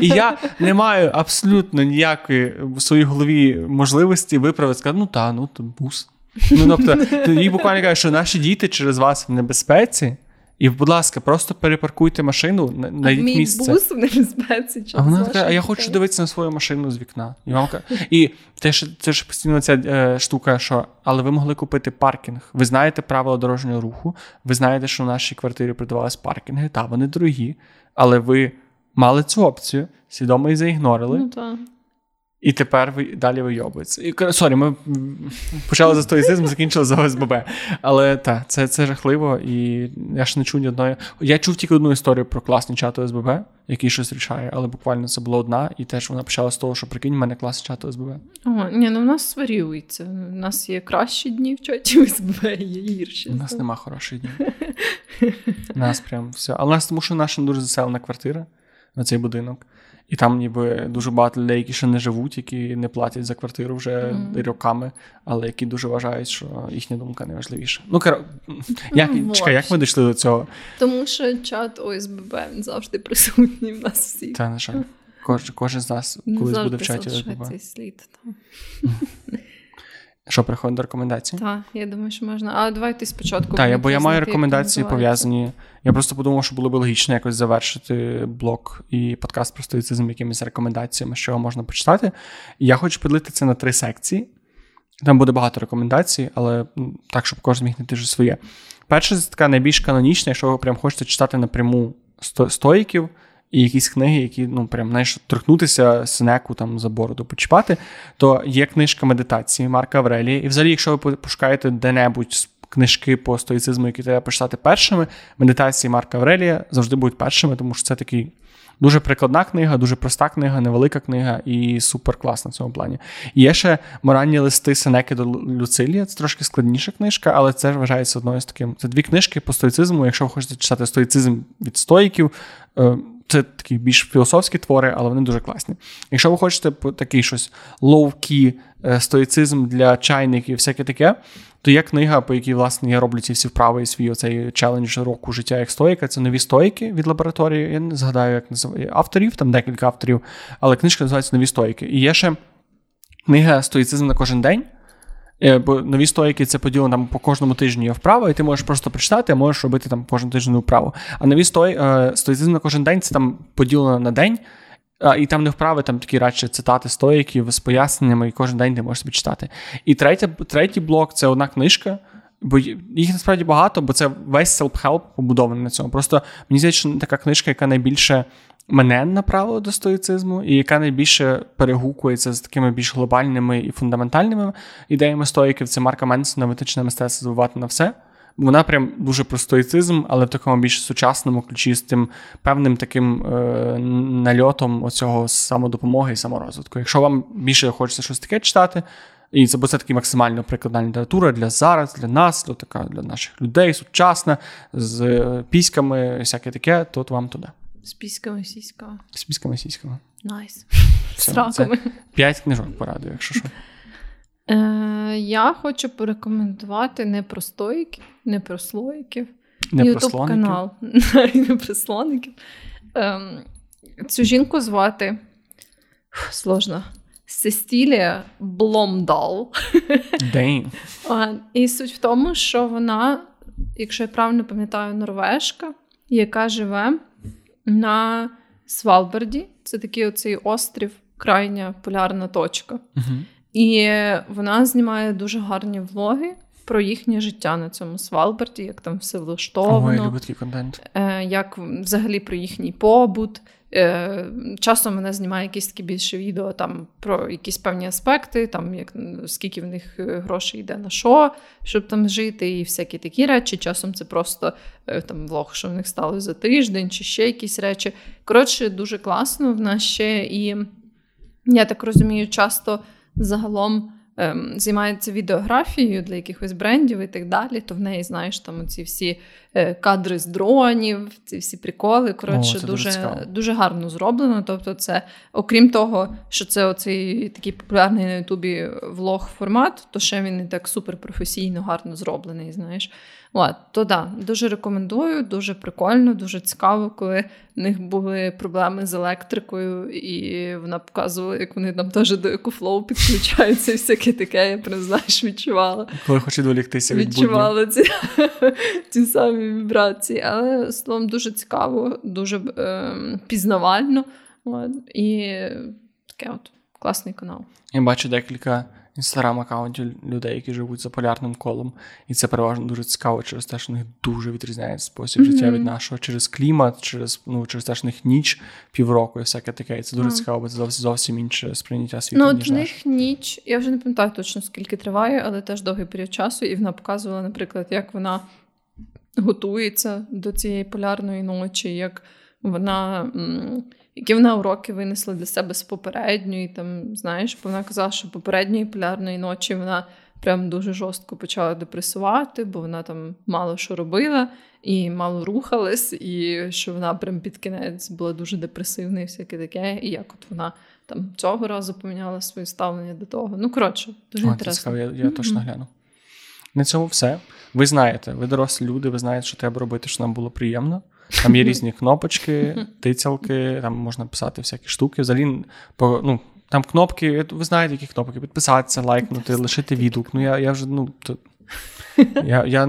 І я не маю абсолютно ніякої в своїй голові можливості виправити сказати, ну та, ну то бус. Ну, тобто, тоді буквально кажуть, що наші діти через вас в небезпеці, і, будь ласка, просто перепаркуйте машину, на- А мій місце. бус в небезпеці. А вона така, а я хочу дивитися на свою машину з вікна. І, вам і те, що, це ж постійно ця е, штука, що але ви могли купити паркінг. Ви знаєте правила дорожнього руху, ви знаєте, що в нашій квартирі продавались паркінги. Та, вони дорогі, але ви мали цю опцію, свідомо її заігнорили, Ну. І тепер ви далі вийобуєтесь. І sorry, ми почали за стоїцизм, закінчили за ОСББ. Але так, це, це жахливо, і я ж не чув ні одної. Я чув тільки одну історію про класний чат ОСББ, який щось рішає, але буквально це була одна, і теж вона почала з того, що прикинь, в мене класний чат ОСББ. О, ні, ну в нас варіюється. У нас є кращі дні в чаті ОСББ, є гірші. У нас нема хороших днів. У нас прям все. Але у нас тому, що наша дуже заселена квартира на цей будинок. І там ніби дуже багато людей, які ще не живуть, які не платять за квартиру вже Мгм. роками, але які дуже вважають, що їхня думка найважливіша. Ну, кер... як, Ну, чекай, як ми дійшли до цього? Тому що чат ОСББ він завжди присутній в нас всіх. Та, на жаль. Кож, кожен з нас колись буде в чаті ОСББ. цей слід. Там. Що приходить до рекомендацій? Так, я думаю, що можна. А давайте спочатку. Так, бо я маю рекомендації пов'язані. Я просто подумав, що було б логічно якось завершити блог і подкаст про стоїцизм якимись рекомендаціями, що можна почитати. І я хочу поділити це на три секції. Там буде багато рекомендацій, але так, щоб кожен міг знайти своє. Перша це така найбільш канонічна, якщо ви прям хочете читати напряму стоїків і якісь книги, які ну прям знаєш, торкнутися синеку там за бороду почіпати, то є книжка медитації Марка Аврелія. І взагалі, якщо ви пошукаєте де-небудь книжки по стоїцизму, які треба почитати першими, медитації Марка Аврелія завжди будуть першими, тому що це такий. Дуже прикладна книга, дуже проста книга, невелика книга і супер класна в цьому плані. Є ще моральні листи Сенеки до Люцилія. Це трошки складніша книжка, але це вважається одною з таким. Це дві книжки по стоїцизму. Якщо ви хочете читати стоїцизм від стоїків, е, це такі більш філософські твори, але вони дуже класні. Якщо ви хочете такий щось лоу-кі е, стоїцизм для чайників, всяке таке, то є книга, по якій власне я роблю ці всі вправи і свій оцей челендж року життя як стоїка. Це нові стоїки від лабораторії. Я не згадаю, як називає авторів, там декілька авторів, але книжка називається Нові стоїки. І є ще книга Стоїцизм на кожен день. Е, бо нові стоїки це поділено там по кожному тижні є вправа, і ти можеш просто прочитати, а можеш робити там кожен тиждень вправу. А нові стої, е, стоїцизм на кожен день це там поділено на день, і там не вправи, там такі радше цитати стоїків з поясненнями, і кожен день ти можеш собі читати. І третя, третій блок це одна книжка. Бо їх насправді багато, бо це весь self-help побудований на цьому. Просто мені здається, що така книжка, яка найбільше мене направило до стоїцизму, і яка найбільше перегукується з такими більш глобальними і фундаментальними ідеями стоїків, це Марка Менсона витичне мистецтво забувати на все. Вона прям дуже про стоїцизм, але в такому більш сучасному ключі з тим певним таким е, нальотом оцього самодопомоги і саморозвитку. Якщо вам більше хочеться щось таке читати, і це бо це таки максимально прикладна література для зараз, для нас, для така для наших людей, сучасна, з е, піськами, всяке таке, то вам туди. З піськами сіськами. З піськами сіськами. Nice. З. П'ять книжок порадую, якщо що. Е, Я хочу порекомендувати не про стоїків, не про слоїків. Не Ютуб канал. Не про слоників. Е, цю жінку звати сложно. Сестілія Бломдал. І суть в тому, що вона, якщо я правильно пам'ятаю, норвежка, яка живе на Свалберді. Це такий оцей острів, крайня полярна точка. Uh-huh. І вона знімає дуже гарні влоги про їхнє життя на цьому Свалберді, як там все влаштовано. Люблю такий контент. Е, як взагалі про їхній побут. Е, часом вона знімає якісь такі більше відео там про якісь певні аспекти, там як скільки в них е, грошей йде на що, щоб там жити, і всякі такі речі. Часом це просто там влог, що в них стало за тиждень, чи ще якісь речі. Коротше, дуже класно. В нас ще і я так розумію, часто загалом ем, займається відеографією для якихось брендів і так далі, то в неї, знаєш, там ці всі е, кадри з дронів, ці всі приколи. Коротше, О, дуже дуже, дуже гарно зроблено. Тобто, це, окрім того, що це оцей такий популярний на Ютубі влог-формат, то ще він і так суперпрофесійно, гарно зроблений, знаєш. От, то да, дуже рекомендую, дуже прикольно, дуже цікаво, коли в них були проблеми з електрикою, і вона показувала, як вони там теж до EcoFlow підключаються і всяке таке. Я прям знаєш, відчувала. Коли хочу відволіктися від Відчувала ці, ці самі вібрації. Але словом дуже цікаво, дуже е, пізнавально. От, І таке от класний канал. Я бачу декілька інстаграм-аккаунтів людей, які живуть за полярним колом. І це переважно дуже цікаво через те, що в них дуже відрізняється спосіб mm-hmm. життя від нашого через клімат, через ну, через те, що в них ніч півроку і всяке таке. І це дуже mm-hmm. цікаво, бо це зовсім зовсім інше сприйняття світу. Ну, ніж в них ніч, я вже не пам'ятаю точно скільки триває, але теж довгий період часу, і вона показувала, наприклад, як вона готується до цієї полярної ночі, як вона. Які вона уроки винесла для себе з попередньої. Там, знаєш, бо вона казала, що попередньої полярної ночі вона прям дуже жорстко почала депресувати, бо вона там мало що робила і мало рухалась, і що вона прям під кінець була дуже депресивна і всяке таке. І як от вона там цього разу поміняла своє ставлення до того. Ну, коротше, дуже О, інтересно. Цікаво, я, я mm-hmm. точно гляну. На цьому все. Ви знаєте, ви дорослі люди, ви знаєте, що треба робити, щоб нам було приємно. Там є різні кнопочки, тицялки, там можна писати всякі штуки. Взагалі, по, ну, там кнопки, ви знаєте, які кнопки, підписатися, лайкнути, лишити відгук. Ну, я я вже, ну, то, я я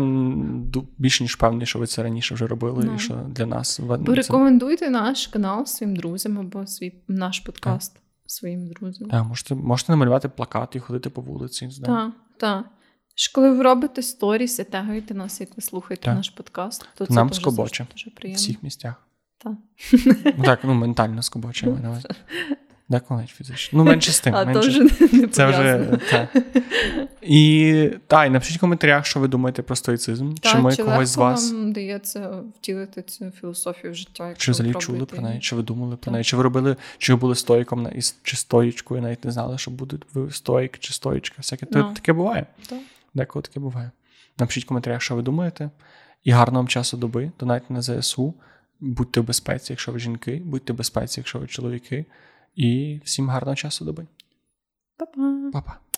більш ніж певний, що ви це раніше вже робили, no. і що для нас Порекомендуйте наш канал своїм друзям або свій наш подкаст yeah. своїм друзям. Так, можете можете намалювати плакати і ходити по вулиці. Так, так. Що коли ви робите сторіс і тегуєте нас, як ви слухаєте так. наш подкаст, то це нам дуже, скобоче дуже приємно. в всіх місцях. Так. Ну, так, ну ментально скубочуємо на. Деколи навіть фізично. Ну, менше з тим. А менше. то вже не Це вже так. І та, і напишіть в коментарях, що ви думаєте про стоїцизм. Так, чи ми чи когось з вас, вам дається втілити цю філософію в життя? чи взагалі чули про неї, чи ви думали про Так. неї, чи ви робили, чи ви були стоїком чи стоїчкою, навіть не знали, що буде ви стоїк чи стоїчка. Всяке Ну. таке буває. Так. Деколи таке буває. Напишіть в коментарях, що ви думаєте. І гарного вам часу доби. Донайте на ЗСУ. Будьте в безпеці, якщо ви жінки, будьте в безпеці, якщо ви чоловіки. І всім гарного часу доби. Па-па! Па-па.